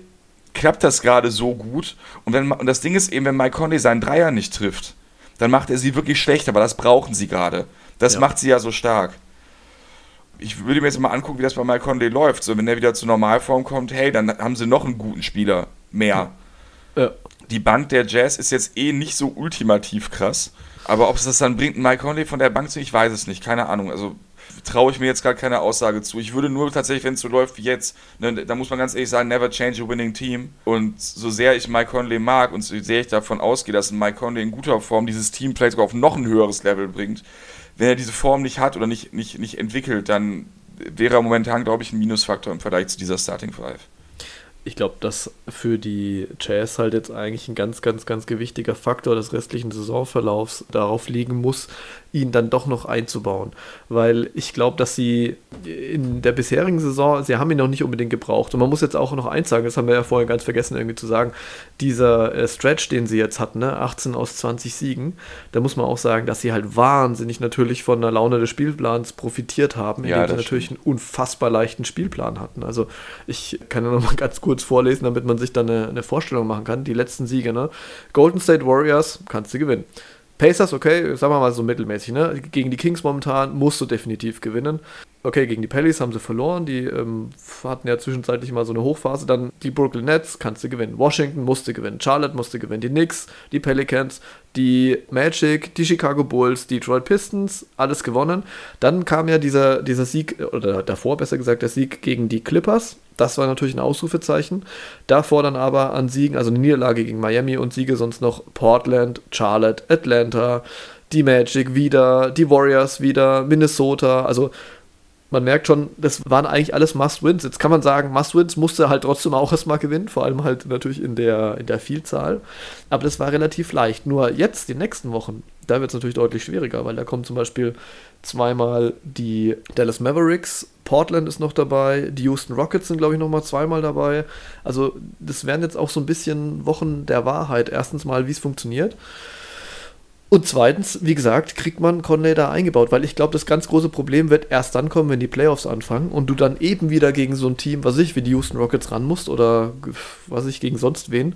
klappt das gerade so gut. Und, wenn, und das Ding ist eben, wenn Mike Conley seinen Dreier nicht trifft, dann macht er sie wirklich schlecht, aber das brauchen sie gerade. Das ja. macht sie ja so stark ich würde mir jetzt mal angucken, wie das bei Mike Conley läuft. So, wenn der wieder zur Normalform kommt, hey, dann haben sie noch einen guten Spieler mehr. Ja. Die Bank der Jazz ist jetzt eh nicht so ultimativ krass. Aber ob es das dann bringt, Mike Conley von der Bank zu, ich weiß es nicht. Keine Ahnung. Also traue ich mir jetzt gerade keine Aussage zu. Ich würde nur tatsächlich, wenn es so läuft wie jetzt, ne, da muss man ganz ehrlich sagen, never change a winning team. Und so sehr ich Mike Conley mag und so sehr ich davon ausgehe, dass Mike Conley in guter Form dieses Team vielleicht sogar auf noch ein höheres Level bringt, wenn er diese Form nicht hat oder nicht, nicht, nicht entwickelt, dann wäre er momentan, glaube ich, ein Minusfaktor im Vergleich zu dieser Starting Five ich glaube, dass für die Jazz halt jetzt eigentlich ein ganz, ganz, ganz gewichtiger Faktor des restlichen Saisonverlaufs darauf liegen muss, ihn dann doch noch einzubauen. Weil ich glaube, dass sie in der bisherigen Saison, sie haben ihn noch nicht unbedingt gebraucht. Und man muss jetzt auch noch eins sagen, das haben wir ja vorhin ganz vergessen irgendwie zu sagen, dieser äh, Stretch, den sie jetzt hatten, ne, 18 aus 20 Siegen, da muss man auch sagen, dass sie halt wahnsinnig natürlich von der Laune des Spielplans profitiert haben, indem ja, sie natürlich stimmt. einen unfassbar leichten Spielplan hatten. Also ich kann ja noch mal ganz kurz vorlesen, damit man sich dann eine, eine Vorstellung machen kann. Die letzten Siege, ne? Golden State Warriors kannst du gewinnen. Pacers, okay, sagen wir mal so mittelmäßig, ne? Gegen die Kings momentan musst du definitiv gewinnen. Okay, gegen die Pellies haben sie verloren, die ähm, hatten ja zwischenzeitlich mal so eine Hochphase. Dann die Brooklyn Nets kannst du gewinnen. Washington musste gewinnen. Charlotte musste gewinnen. Die Knicks, die Pelicans, die Magic, die Chicago Bulls, die Detroit Pistons, alles gewonnen. Dann kam ja dieser, dieser Sieg, oder davor besser gesagt, der Sieg gegen die Clippers. Das war natürlich ein Ausrufezeichen. Davor dann aber an Siegen, also eine Niederlage gegen Miami und Siege sonst noch Portland, Charlotte, Atlanta, die Magic wieder, die Warriors wieder, Minnesota. Also man merkt schon, das waren eigentlich alles Must-Wins. Jetzt kann man sagen, Must-Wins musste halt trotzdem auch erstmal gewinnen, vor allem halt natürlich in der, in der Vielzahl. Aber das war relativ leicht. Nur jetzt, die nächsten Wochen, da wird es natürlich deutlich schwieriger, weil da kommen zum Beispiel zweimal die Dallas Mavericks, Portland ist noch dabei, die Houston Rockets sind, glaube ich, nochmal zweimal dabei. Also, das wären jetzt auch so ein bisschen Wochen der Wahrheit. Erstens mal, wie es funktioniert. Und zweitens, wie gesagt, kriegt man Conley da eingebaut, weil ich glaube, das ganz große Problem wird erst dann kommen, wenn die Playoffs anfangen und du dann eben wieder gegen so ein Team, was ich, wie die Houston Rockets ran musst oder was ich gegen sonst wen.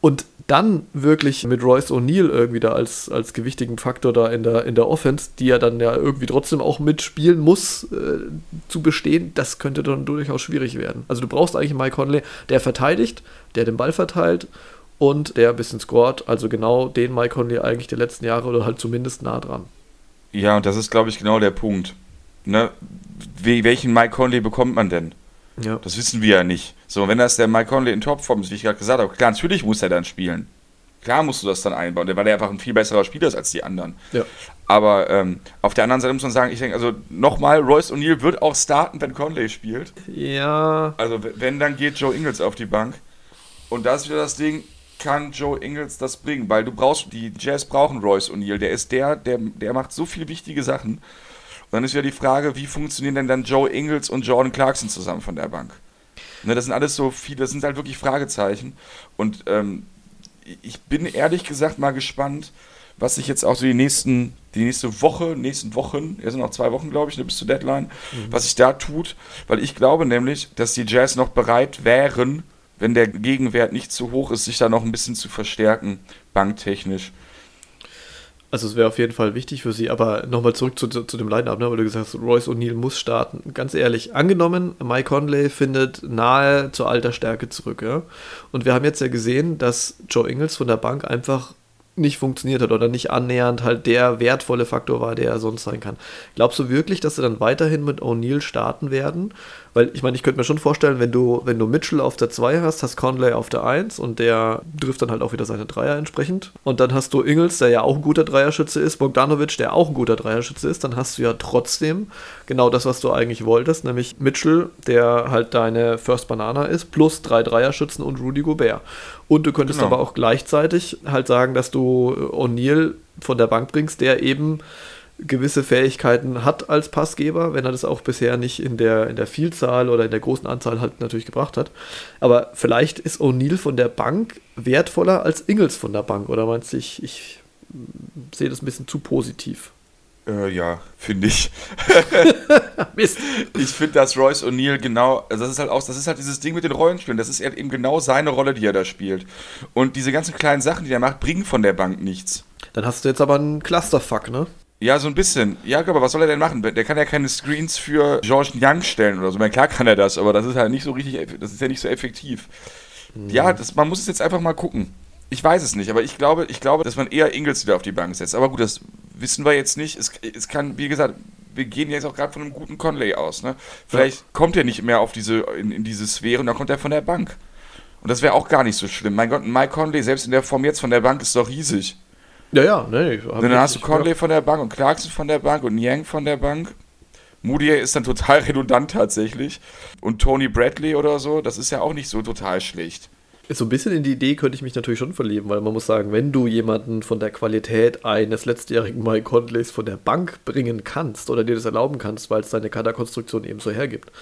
Und dann wirklich mit Royce O'Neill irgendwie da als, als gewichtigen Faktor da in der, in der Offense, die ja dann ja irgendwie trotzdem auch mitspielen muss, äh, zu bestehen, das könnte dann durchaus schwierig werden. Also du brauchst eigentlich Mike Conley, der verteidigt, der den Ball verteilt und der ein bisschen scored. Also genau den Mike Conley eigentlich der letzten Jahre oder halt zumindest nah dran. Ja, und das ist, glaube ich, genau der Punkt. Ne? Welchen Mike Conley bekommt man denn? Ja. Das wissen wir ja nicht. So, wenn das der Mike Conley in Topform ist, wie ich gerade gesagt habe, klar, natürlich muss er dann spielen. Klar musst du das dann einbauen, weil er einfach ein viel besserer Spieler ist als die anderen. Ja. Aber ähm, auf der anderen Seite muss man sagen, ich denke, also nochmal, Royce O'Neill wird auch starten, wenn Conley spielt. Ja. Also wenn, dann geht Joe Ingles auf die Bank. Und da ist wieder das Ding, kann Joe Ingles das bringen? Weil du brauchst, die Jazz brauchen Royce O'Neill. Der ist der, der, der macht so viele wichtige Sachen. Und dann ist wieder die Frage, wie funktionieren denn dann Joe Ingles und Jordan Clarkson zusammen von der Bank? Ne, das sind alles so viele, das sind halt wirklich Fragezeichen. Und ähm, ich bin ehrlich gesagt mal gespannt, was sich jetzt auch so die nächsten, die nächste Woche, nächsten Wochen, es sind noch zwei Wochen, glaube ich, ne, bis zur Deadline, mhm. was sich da tut, weil ich glaube nämlich, dass die Jazz noch bereit wären, wenn der Gegenwert nicht zu hoch ist, sich da noch ein bisschen zu verstärken, banktechnisch. Also es wäre auf jeden Fall wichtig für sie, aber nochmal zurück zu, zu, zu dem Line-Up, ne, weil du gesagt hast, Royce O'Neill muss starten. Ganz ehrlich, angenommen, Mike Conley findet nahe zur alter Stärke zurück, ja. Und wir haben jetzt ja gesehen, dass Joe Ingles von der Bank einfach nicht funktioniert hat oder nicht annähernd halt der wertvolle Faktor war, der er sonst sein kann. Glaubst du wirklich, dass sie dann weiterhin mit O'Neill starten werden? Weil ich meine, ich könnte mir schon vorstellen, wenn du, wenn du Mitchell auf der 2 hast, hast Conley auf der 1 und der trifft dann halt auch wieder seine Dreier entsprechend. Und dann hast du Ingels, der ja auch ein guter Dreierschütze ist, Bogdanovic, der auch ein guter Dreierschütze ist, dann hast du ja trotzdem genau das, was du eigentlich wolltest, nämlich Mitchell, der halt deine First Banana ist, plus drei Dreierschützen und Rudy Gobert. Und du könntest Genau. aber auch gleichzeitig halt sagen, dass du O'Neill von der Bank bringst, der eben gewisse Fähigkeiten hat als Passgeber, wenn er das auch bisher nicht in der, in der Vielzahl oder in der großen Anzahl halt natürlich gebracht hat. Aber vielleicht ist O'Neill von der Bank wertvoller als Ingels von der Bank, oder meinst du, ich, ich sehe das ein bisschen zu positiv? Äh, ja, finde ich. Mist. Ich finde, dass Royce O'Neill genau, also das ist halt auch, das ist halt dieses Ding mit den Rollenspielen, das ist eben genau seine Rolle, die er da spielt. Und diese ganzen kleinen Sachen, die er macht, bringen von der Bank nichts. Dann hast du jetzt aber einen Clusterfuck, ne? Ja, so ein bisschen. Ja, aber was soll er denn machen? Der kann ja keine Screens für George Young stellen oder so. Ich meine, klar kann er das, aber das ist halt nicht so richtig, das ist ja nicht so effektiv. Ja, das, man muss es jetzt einfach mal gucken. Ich weiß es nicht, aber ich glaube, ich glaube, dass man eher Ingles wieder auf die Bank setzt. Aber gut, das wissen wir jetzt nicht. Es, es kann, wie gesagt, wir gehen jetzt auch gerade von einem guten Conley aus. Ne? Vielleicht kommt er nicht mehr auf diese, in, in diese Sphäre und dann kommt er von der Bank. Und das wäre auch gar nicht so schlimm. Mein Gott, Mike Conley, selbst in der Form jetzt von der Bank, ist doch riesig. Ja, ja, ne. Und dann hast du Conley von der Bank und Clarkson von der Bank und Yang von der Bank. Moody ist dann total redundant tatsächlich. Und Tony Bradley oder so, das ist ja auch nicht so total schlecht. So ein bisschen in die Idee könnte ich mich natürlich schon verlieben, weil man muss sagen, wenn du jemanden von der Qualität eines letztjährigen Mike Conleys von der Bank bringen kannst oder dir das erlauben kannst, weil es deine Kaderkonstruktion eben so hergibt,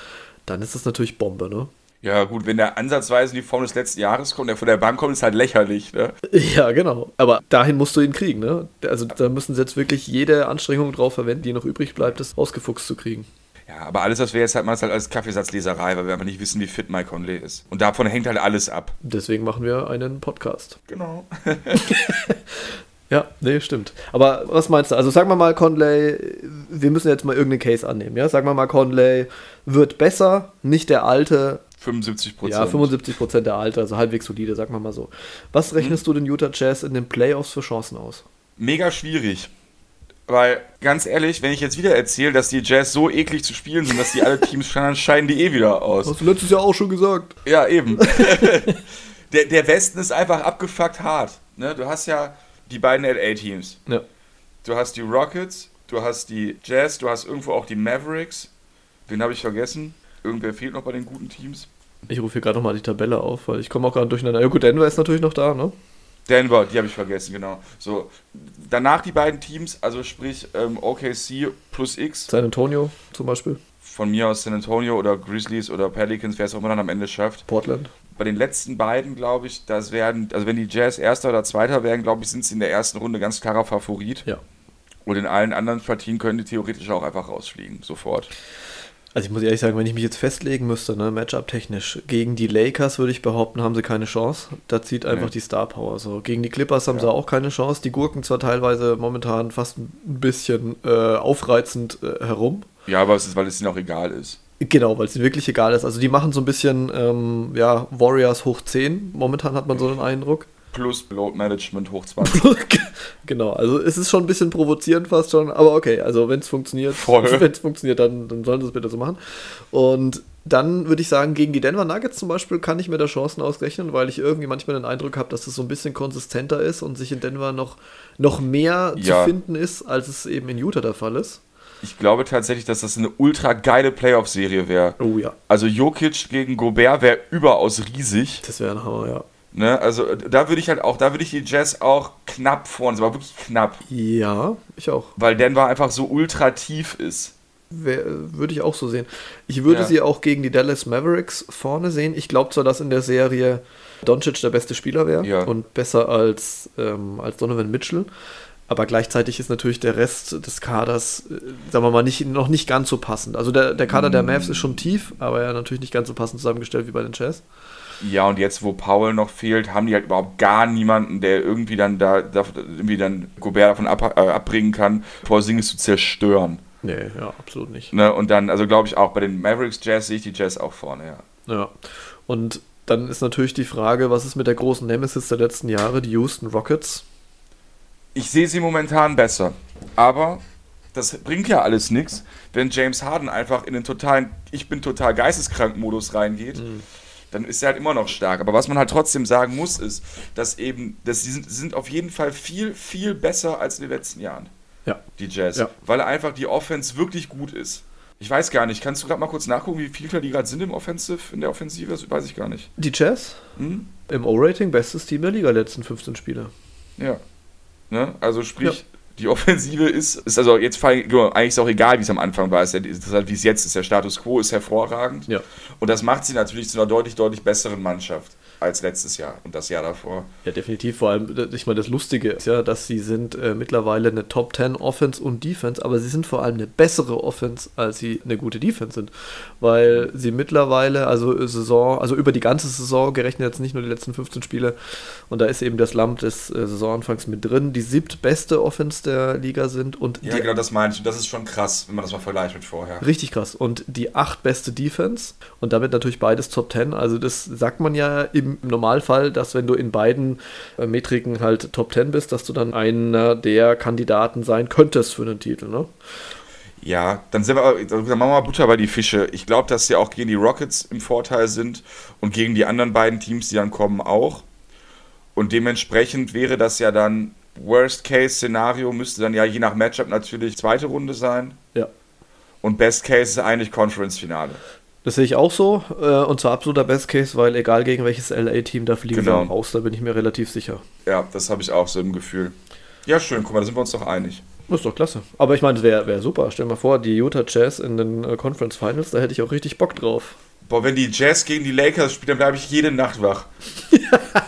dann ist das natürlich Bombe, ne? Ja, gut, wenn der ansatzweise in die Form des letzten Jahres kommt, der von der Bank kommt, ist halt lächerlich, ne? Ja, genau. Aber dahin musst du ihn kriegen, ne? Also da müssen sie jetzt wirklich jede Anstrengung drauf verwenden, die noch übrig bleibt, das ausgefuchst zu kriegen. Ja, aber alles, was wir jetzt halt machen, ist halt alles Kaffeesatzleserei, weil wir einfach nicht wissen, wie fit Mike Conley ist. Und davon hängt halt alles ab. Deswegen machen wir einen Podcast. Genau. Ja, nee, stimmt. Aber was meinst du? Also sagen wir mal, Conley, wir müssen jetzt mal irgendeinen Case annehmen, ja? Sagen wir mal, Conley wird besser, nicht der alte, 75 Prozent. ja, 75% der alte, also halbwegs solide, sagen wir mal so. Was rechnest du den Utah Jazz in den Playoffs für Chancen aus? Mega schwierig. Weil, ganz ehrlich, wenn ich jetzt wieder erzähle, dass die Jazz so eklig zu spielen sind, dass die alle Teams scheinen, scheiden die eh wieder aus. Hast du letztes Jahr auch schon gesagt. Ja, eben. der, der Westen ist einfach abgefuckt hart. Ne? Du hast ja die beiden LA-Teams. Ja. Du hast die Rockets, du hast die Jazz, du hast irgendwo auch die Mavericks. Wen habe ich vergessen? Irgendwer fehlt noch bei den guten Teams. Ich rufe hier gerade nochmal die Tabelle auf, weil ich komme auch gerade durcheinander. Ja gut, Denver ist natürlich noch da, ne? Denver, die habe ich vergessen, genau. So, danach die beiden Teams, also sprich ähm, OKC plus X, San Antonio zum Beispiel, von mir aus San Antonio oder Grizzlies oder Pelicans, wer es auch immer dann am Ende schafft. Portland. Bei den letzten beiden, glaube ich, das werden, also wenn die Jazz Erster oder Zweiter werden, glaube ich, sind sie in der ersten Runde ganz klarer Favorit. Ja. Und in allen anderen Partien können die theoretisch auch einfach rausfliegen, sofort. Also ich muss ehrlich sagen, wenn ich mich jetzt festlegen müsste, ne, Matchup-technisch, gegen die Lakers würde ich behaupten, haben sie keine Chance. Da zieht einfach Nee. die Star Power. So. Gegen die Clippers haben Ja. sie auch keine Chance. Die gurken zwar teilweise momentan fast ein bisschen äh, aufreizend äh, herum. Ja, aber es ist, weil es ihnen auch egal ist. Genau, weil es ihnen wirklich egal ist. Also die machen so ein bisschen, ähm, ja, Warriors hoch 10. Momentan hat man so den Eindruck. Plus Load Management hoch 20. genau, also es ist schon ein bisschen provozierend fast schon, aber okay, also wenn es funktioniert, wenn es funktioniert, dann, dann sollen sie es bitte so machen. Und dann würde ich sagen, gegen die Denver Nuggets zum Beispiel kann ich mir da Chancen ausrechnen, weil ich irgendwie manchmal den Eindruck habe, dass es so ein bisschen konsistenter ist und sich in Denver noch, noch mehr Ja. zu finden ist, als es eben in Utah der Fall ist. Ich glaube tatsächlich, dass das eine ultra geile Playoff-Serie wäre. Oh ja, Also Jokic gegen Gobert wäre überaus riesig. das wäre ein Hammer, ja. Ne? Also äh, da würde ich halt auch, da würde ich die Jazz auch knapp vorne, aber wirklich knapp. Ja, ich auch. Weil Denver einfach so ultra tief ist. Wär- Würde ich auch so sehen. Ich würde Ja. sie auch gegen die Dallas Mavericks vorne sehen. Ich glaube zwar, dass in der Serie Doncic der beste Spieler wäre Ja. und besser als, ähm, als Donovan Mitchell. Aber gleichzeitig ist natürlich der Rest des Kaders, äh, sagen wir mal, nicht, noch nicht ganz so passend. Also der, der Kader der Mavs ist schon tief, aber ja natürlich nicht ganz so passend zusammengestellt wie bei den Jazz. Ja, und jetzt, wo Powell noch fehlt, haben die halt überhaupt gar niemanden, der irgendwie dann da, da irgendwie dann Gobert davon ab, äh, abbringen kann, Porzingis zu zerstören. Nee, ja, absolut nicht. Ne? Und dann, also glaube ich auch bei den Mavericks Jazz sehe ich die Jazz auch vorne, ja. Ja. Und dann ist natürlich die Frage, was ist mit der großen Nemesis der letzten Jahre, die Houston Rockets? Ich sehe sie momentan besser. Aber das bringt ja alles nichts, wenn James Harden einfach in den totalen, ich bin total geisteskrank Modus reingeht. Mhm. Dann ist er halt immer noch stark. Aber was man halt trotzdem sagen muss, ist, dass eben, dass sie sind, sind auf jeden Fall viel, viel besser als in den letzten Jahren. Ja. Die Jazz. Ja. Weil einfach die Offense wirklich gut ist. Ich weiß gar nicht, kannst du gerade mal kurz nachgucken, wie viel die gerade sind im Offensive, in der Offensive? Das weiß ich gar nicht. Die Jazz? Hm? Im O-Rating bestes Team der Liga letzten 15 Spiele. Ja. Ne? Also sprich, die Offensive ist, ist also jetzt eigentlich ist auch egal, wie es am Anfang war. Ist halt, wie es jetzt ist. Der Status quo ist hervorragend. Ja. Und das macht sie natürlich zu einer deutlich, deutlich besseren Mannschaft als letztes Jahr und das Jahr davor. Ja, definitiv. Vor allem, ich meine, das Lustige ist ja, dass sie sind äh, mittlerweile eine Top 10 Offense und Defense, aber sie sind vor allem eine bessere Offense, als sie eine gute Defense sind. Weil sie mittlerweile, also Saison, also über die ganze Saison gerechnet, jetzt nicht nur die letzten 15 Spiele, und da ist eben das Lump des äh, Saisonanfangs mit drin, die siebtbeste Offense der Liga sind und Ja, genau, das meine ich. Das ist schon krass, wenn man das mal vergleicht mit vorher. Richtig krass. Und die acht beste Defense und damit natürlich beides Top 10. Also das sagt man ja im Normalfall, dass wenn du in beiden äh, Metriken halt Top 10 bist, dass du dann einer der Kandidaten sein könntest für einen Titel, ne? Ja, dann, sind wir, dann machen wir mal Butter bei die Fische. Ich glaube, dass sie auch gegen die Rockets im Vorteil sind und gegen die anderen beiden Teams, die dann kommen, auch. Und dementsprechend wäre das ja dann Worst-Case-Szenario, müsste dann ja je nach Matchup natürlich zweite Runde sein. Ja. Und Best Case ist eigentlich Conference-Finale. Das sehe ich auch so. Äh, und zwar absoluter Best Case, weil egal gegen welches LA-Team, da fliegen Genau. sie raus, da bin ich mir relativ sicher. Ja, das habe ich auch so im Gefühl. Ja, schön, guck mal, da sind wir uns doch einig. Das ist doch klasse. Aber ich meine, das wäre wär super. Stell dir mal vor, die Utah Jazz in den äh, Conference Finals, da hätte ich auch richtig Bock drauf. Boah, wenn die Jazz gegen die Lakers spielen, dann bleibe ich jede Nacht wach.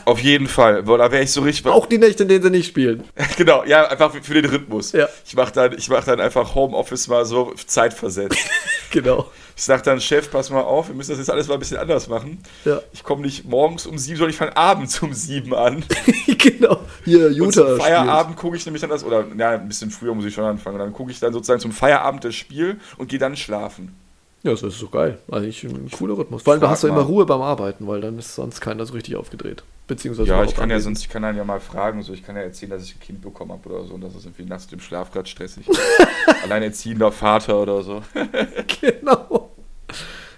Auf jeden Fall. Boah, da wäre ich so richtig. Auch die Nächte, in denen sie nicht spielen. Genau, ja, einfach für, den Rhythmus. Ja. Ich mache dann, ich mach dann einfach Homeoffice mal so zeitversetzt. genau. Ich sag dann, Chef, pass mal auf, wir müssen das jetzt alles mal ein bisschen anders machen. Ja. Ich komme nicht morgens um sieben, sondern ich fange abends um sieben an. genau. Hier, Und Utah. zum. Feierabend gucke ich nämlich dann das, oder ja, ein bisschen früher muss ich schon anfangen. Dann gucke ich dann sozusagen zum Feierabend das Spiel und gehe dann schlafen. Ja, das ist so geil. Eigentlich ein cooler Rhythmus. Vor allem, da hast du immer. Ruhe beim Arbeiten, weil dann ist sonst keiner so richtig aufgedreht. Beziehungsweise Ja, ich kann ja anwesend. sonst, ich kann dann ja mal fragen, so ich kann ja erzählen, dass ich ein Kind bekommen habe oder so und das ist irgendwie nachts im Schlaf gerade stressig. Alleinerziehender Vater oder so. genau.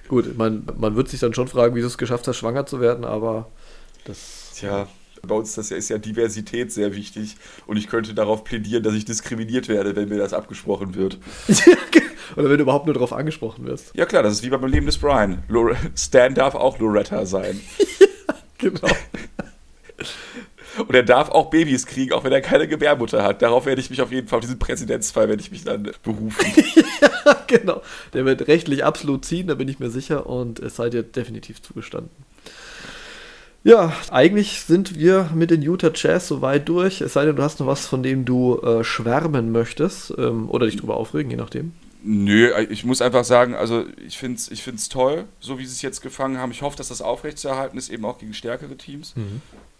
Gut, man, man wird sich dann schon fragen, wie du es geschafft hast, schwanger zu werden, aber das. Tja, bei uns das ist ja Diversität sehr wichtig und ich könnte darauf plädieren, dass ich diskriminiert werde, wenn mir das abgesprochen wird. Oder wenn du überhaupt nur darauf angesprochen wirst. Ja klar, das ist wie beim Leben des Brian. Lore Stan darf auch Loretta sein. Genau. Und er darf auch Babys kriegen, auch wenn er keine Gebärmutter hat. Darauf werde ich mich auf jeden Fall, auf diesen Präzedenzfall werde ich mich dann berufen. genau. Der wird rechtlich absolut ziehen, da bin ich mir sicher und es sei dir definitiv zugestanden. Ja, eigentlich sind wir mit den Utah Jazz soweit durch. Es sei denn, du hast noch was, von dem du äh, schwärmen möchtest ähm, oder dich drüber aufregen, je nachdem. Nö, ich muss einfach sagen, also ich finde es ich find's toll, so wie sie es jetzt gefangen haben. Ich hoffe, dass das aufrechtzuerhalten ist, eben auch gegen stärkere Teams.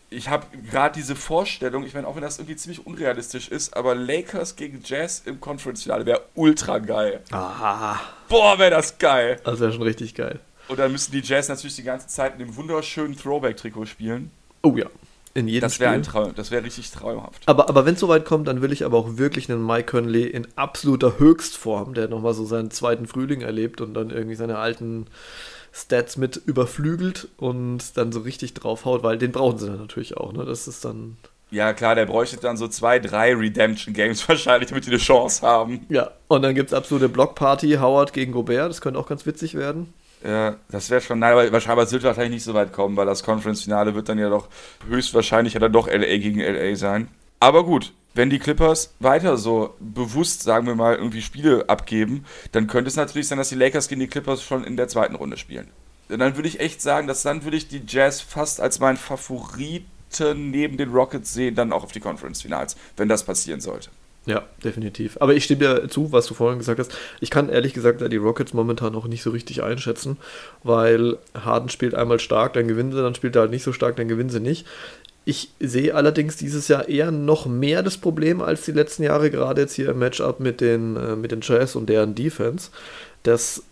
Ich habe gerade diese Vorstellung, ich meine, auch wenn das irgendwie ziemlich unrealistisch ist, aber Lakers gegen Jazz im Conference-Finale wäre ultra geil. Ah, Boah, wäre das geil. das wäre schon richtig geil. Und dann müssen die Jazz natürlich die ganze Zeit in dem wunderschönen Throwback-Trikot spielen. Oh ja. In jedem Das wäre ein Spiel. Traum, das wäre richtig traumhaft. Aber, aber wenn es soweit kommt, dann will ich aber auch wirklich einen Mike Conley in absoluter Höchstform, der nochmal so seinen zweiten Frühling erlebt und dann irgendwie seine alten Stats mit überflügelt und dann so richtig draufhaut, weil den brauchen sie dann natürlich auch. Ne? Das ist dann. Ja, klar, der bräuchte dann so zwei, drei Redemption-Games wahrscheinlich, damit die eine Chance haben. Ja. Und dann gibt es absolute Blockparty, Howard gegen Gobert, das könnte auch ganz witzig werden. Ja, das wäre schon, nein, wahrscheinlich wird wahrscheinlich nicht so weit kommen, weil das Conference-Finale wird dann ja doch höchstwahrscheinlich ja dann doch LA gegen LA sein. Aber gut, wenn die Clippers weiter so bewusst, sagen wir mal, irgendwie Spiele abgeben, dann könnte es natürlich sein, dass die Lakers gegen die Clippers schon in der zweiten Runde spielen. Und dann würde ich echt sagen, dass dann würde ich die Jazz fast als meinen Favoriten neben den Rockets sehen, dann auch auf die Conference-Finals, wenn das passieren sollte. Ja, definitiv. Aber ich stimme dir zu, was du vorhin gesagt hast. Ich kann ehrlich gesagt die Rockets momentan noch nicht so richtig einschätzen, weil Harden spielt einmal stark, dann gewinnen sie, dann spielt er halt nicht so stark, dann gewinnen sie nicht. Ich sehe allerdings dieses Jahr eher noch mehr das Problem als die letzten Jahre, gerade jetzt hier im Matchup mit den, äh, mit den Jazz und deren Defense, dass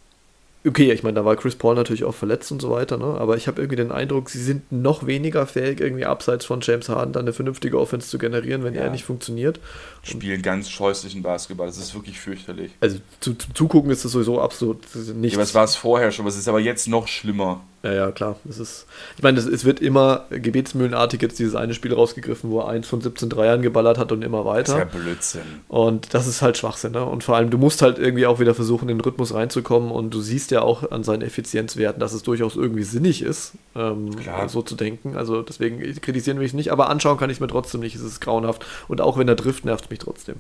Okay, ich meine, da war Chris Paul natürlich auch verletzt und so weiter, ne? aber ich habe irgendwie den Eindruck, sie sind noch weniger fähig, irgendwie abseits von James Harden dann eine vernünftige Offense zu generieren, wenn Ja. er nicht funktioniert. Spielen ganz scheußlichen Basketball. Das ist wirklich fürchterlich. Also zu, zum Zugucken ist das sowieso absolut nichts. Ja, aber es war es vorher schon, es ist aber jetzt noch schlimmer. Ja, ja, klar. Es ist, ich meine, es, es wird immer gebetsmühlenartig jetzt dieses eine Spiel rausgegriffen, wo er eins von 17 Dreiern geballert hat und immer Das ist ja weiter. Blödsinn. Und das ist halt Schwachsinn. Ne? Und vor allem, du musst halt irgendwie auch wieder versuchen, in den Rhythmus reinzukommen. Und du siehst ja auch an seinen Effizienzwerten, dass es durchaus irgendwie sinnig ist, ähm, so zu denken. Also deswegen kritisieren wir es nicht. Aber anschauen kann ich es mir trotzdem nicht. Es ist grauenhaft. Und auch wenn er trifft, nervt es mich trotzdem.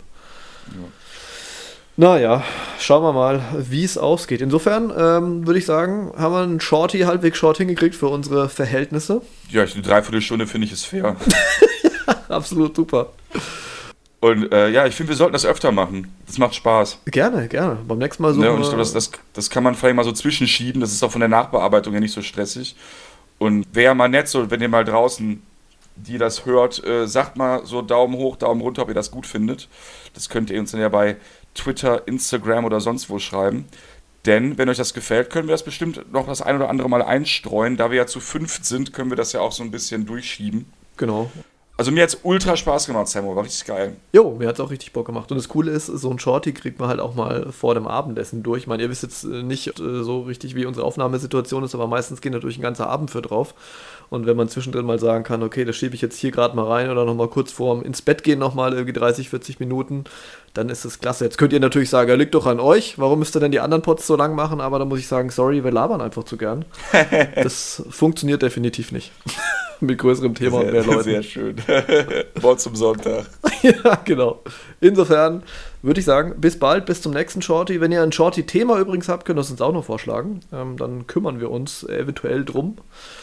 Naja, schauen wir mal, wie es ausgeht. Insofern ähm, würde ich sagen, haben wir einen Shorty halbwegs short hingekriegt für unsere Verhältnisse. Ja, eine Dreiviertelstunde finde ich ist fair. Absolut super. Und äh, ja, ich finde, wir sollten das öfter machen. Das macht Spaß. Gerne, gerne. Beim nächsten Mal so. Ne? Und ich glaube, das, das, das kann man vielleicht mal so zwischenschieben. Das ist auch von der Nachbearbeitung ja nicht so stressig. Und wäre mal nett, so, wenn ihr mal draußen, die das hört, äh, sagt mal so Daumen hoch, Daumen runter, ob ihr das gut findet. Das könnt ihr uns dann ja bei Twitter, Instagram oder sonst wo schreiben. Denn wenn euch das gefällt, können wir das bestimmt noch das ein oder andere Mal einstreuen. Da wir ja zu fünft sind, können wir das ja auch so ein bisschen durchschieben. genau. Also mir hat es ultra Spaß gemacht, Samuel. War richtig geil. Jo, mir hat es auch richtig Bock gemacht. Und das Coole ist, so ein Shorty kriegt man halt auch mal vor dem Abendessen durch. Ich meine, ihr wisst jetzt äh, nicht äh, so richtig, wie unsere Aufnahmesituation ist, aber meistens geht natürlich ein ganzer Abend für drauf. Und wenn man zwischendrin mal sagen kann, okay, das schiebe ich jetzt hier gerade mal rein oder nochmal kurz vorm ins Bett gehen nochmal irgendwie 30, 40 Minuten, dann ist das klasse. Jetzt könnt ihr natürlich sagen, ja, liegt doch an euch. Warum müsst ihr denn die anderen Pots so lang machen? Aber da muss ich sagen, sorry, wir labern einfach zu gern. Das funktioniert definitiv nicht. Mit größerem Thema und mehr Leuten. sehr schön. Wort zum Sonntag. ja, genau. Insofern würde ich sagen, bis bald, bis zum nächsten Shorty. Wenn ihr ein Shorty-Thema übrigens habt, könnt ihr es uns auch noch vorschlagen. Ähm, dann kümmern wir uns eventuell drum.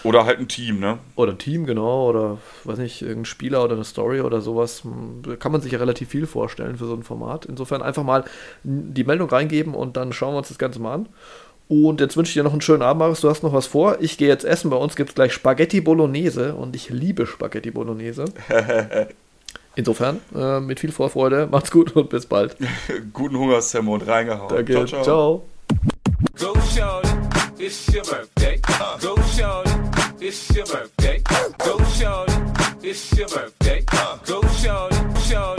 Oder halt ein Team, ne? Oder ein Team, genau. Oder, weiß nicht, irgendein Spieler oder eine Story oder sowas. Da kann man sich ja relativ viel vorstellen für so ein Format. Insofern einfach mal die Meldung reingeben und dann schauen wir uns das Ganze mal an. Und jetzt wünsche ich dir noch einen schönen Abend, Marius. Du hast noch was vor. Ich gehe jetzt essen. Bei uns gibt es gleich Spaghetti Bolognese und ich liebe Spaghetti Bolognese. Insofern, äh, mit viel Vorfreude. Macht's gut und bis bald. Guten Hunger, Sam, und reingehauen. Danke. Ciao. Go shorty, it's your birthday. Go shorty, it's your birthday. Go shorty, it's your birthday. Go shorty, shorty.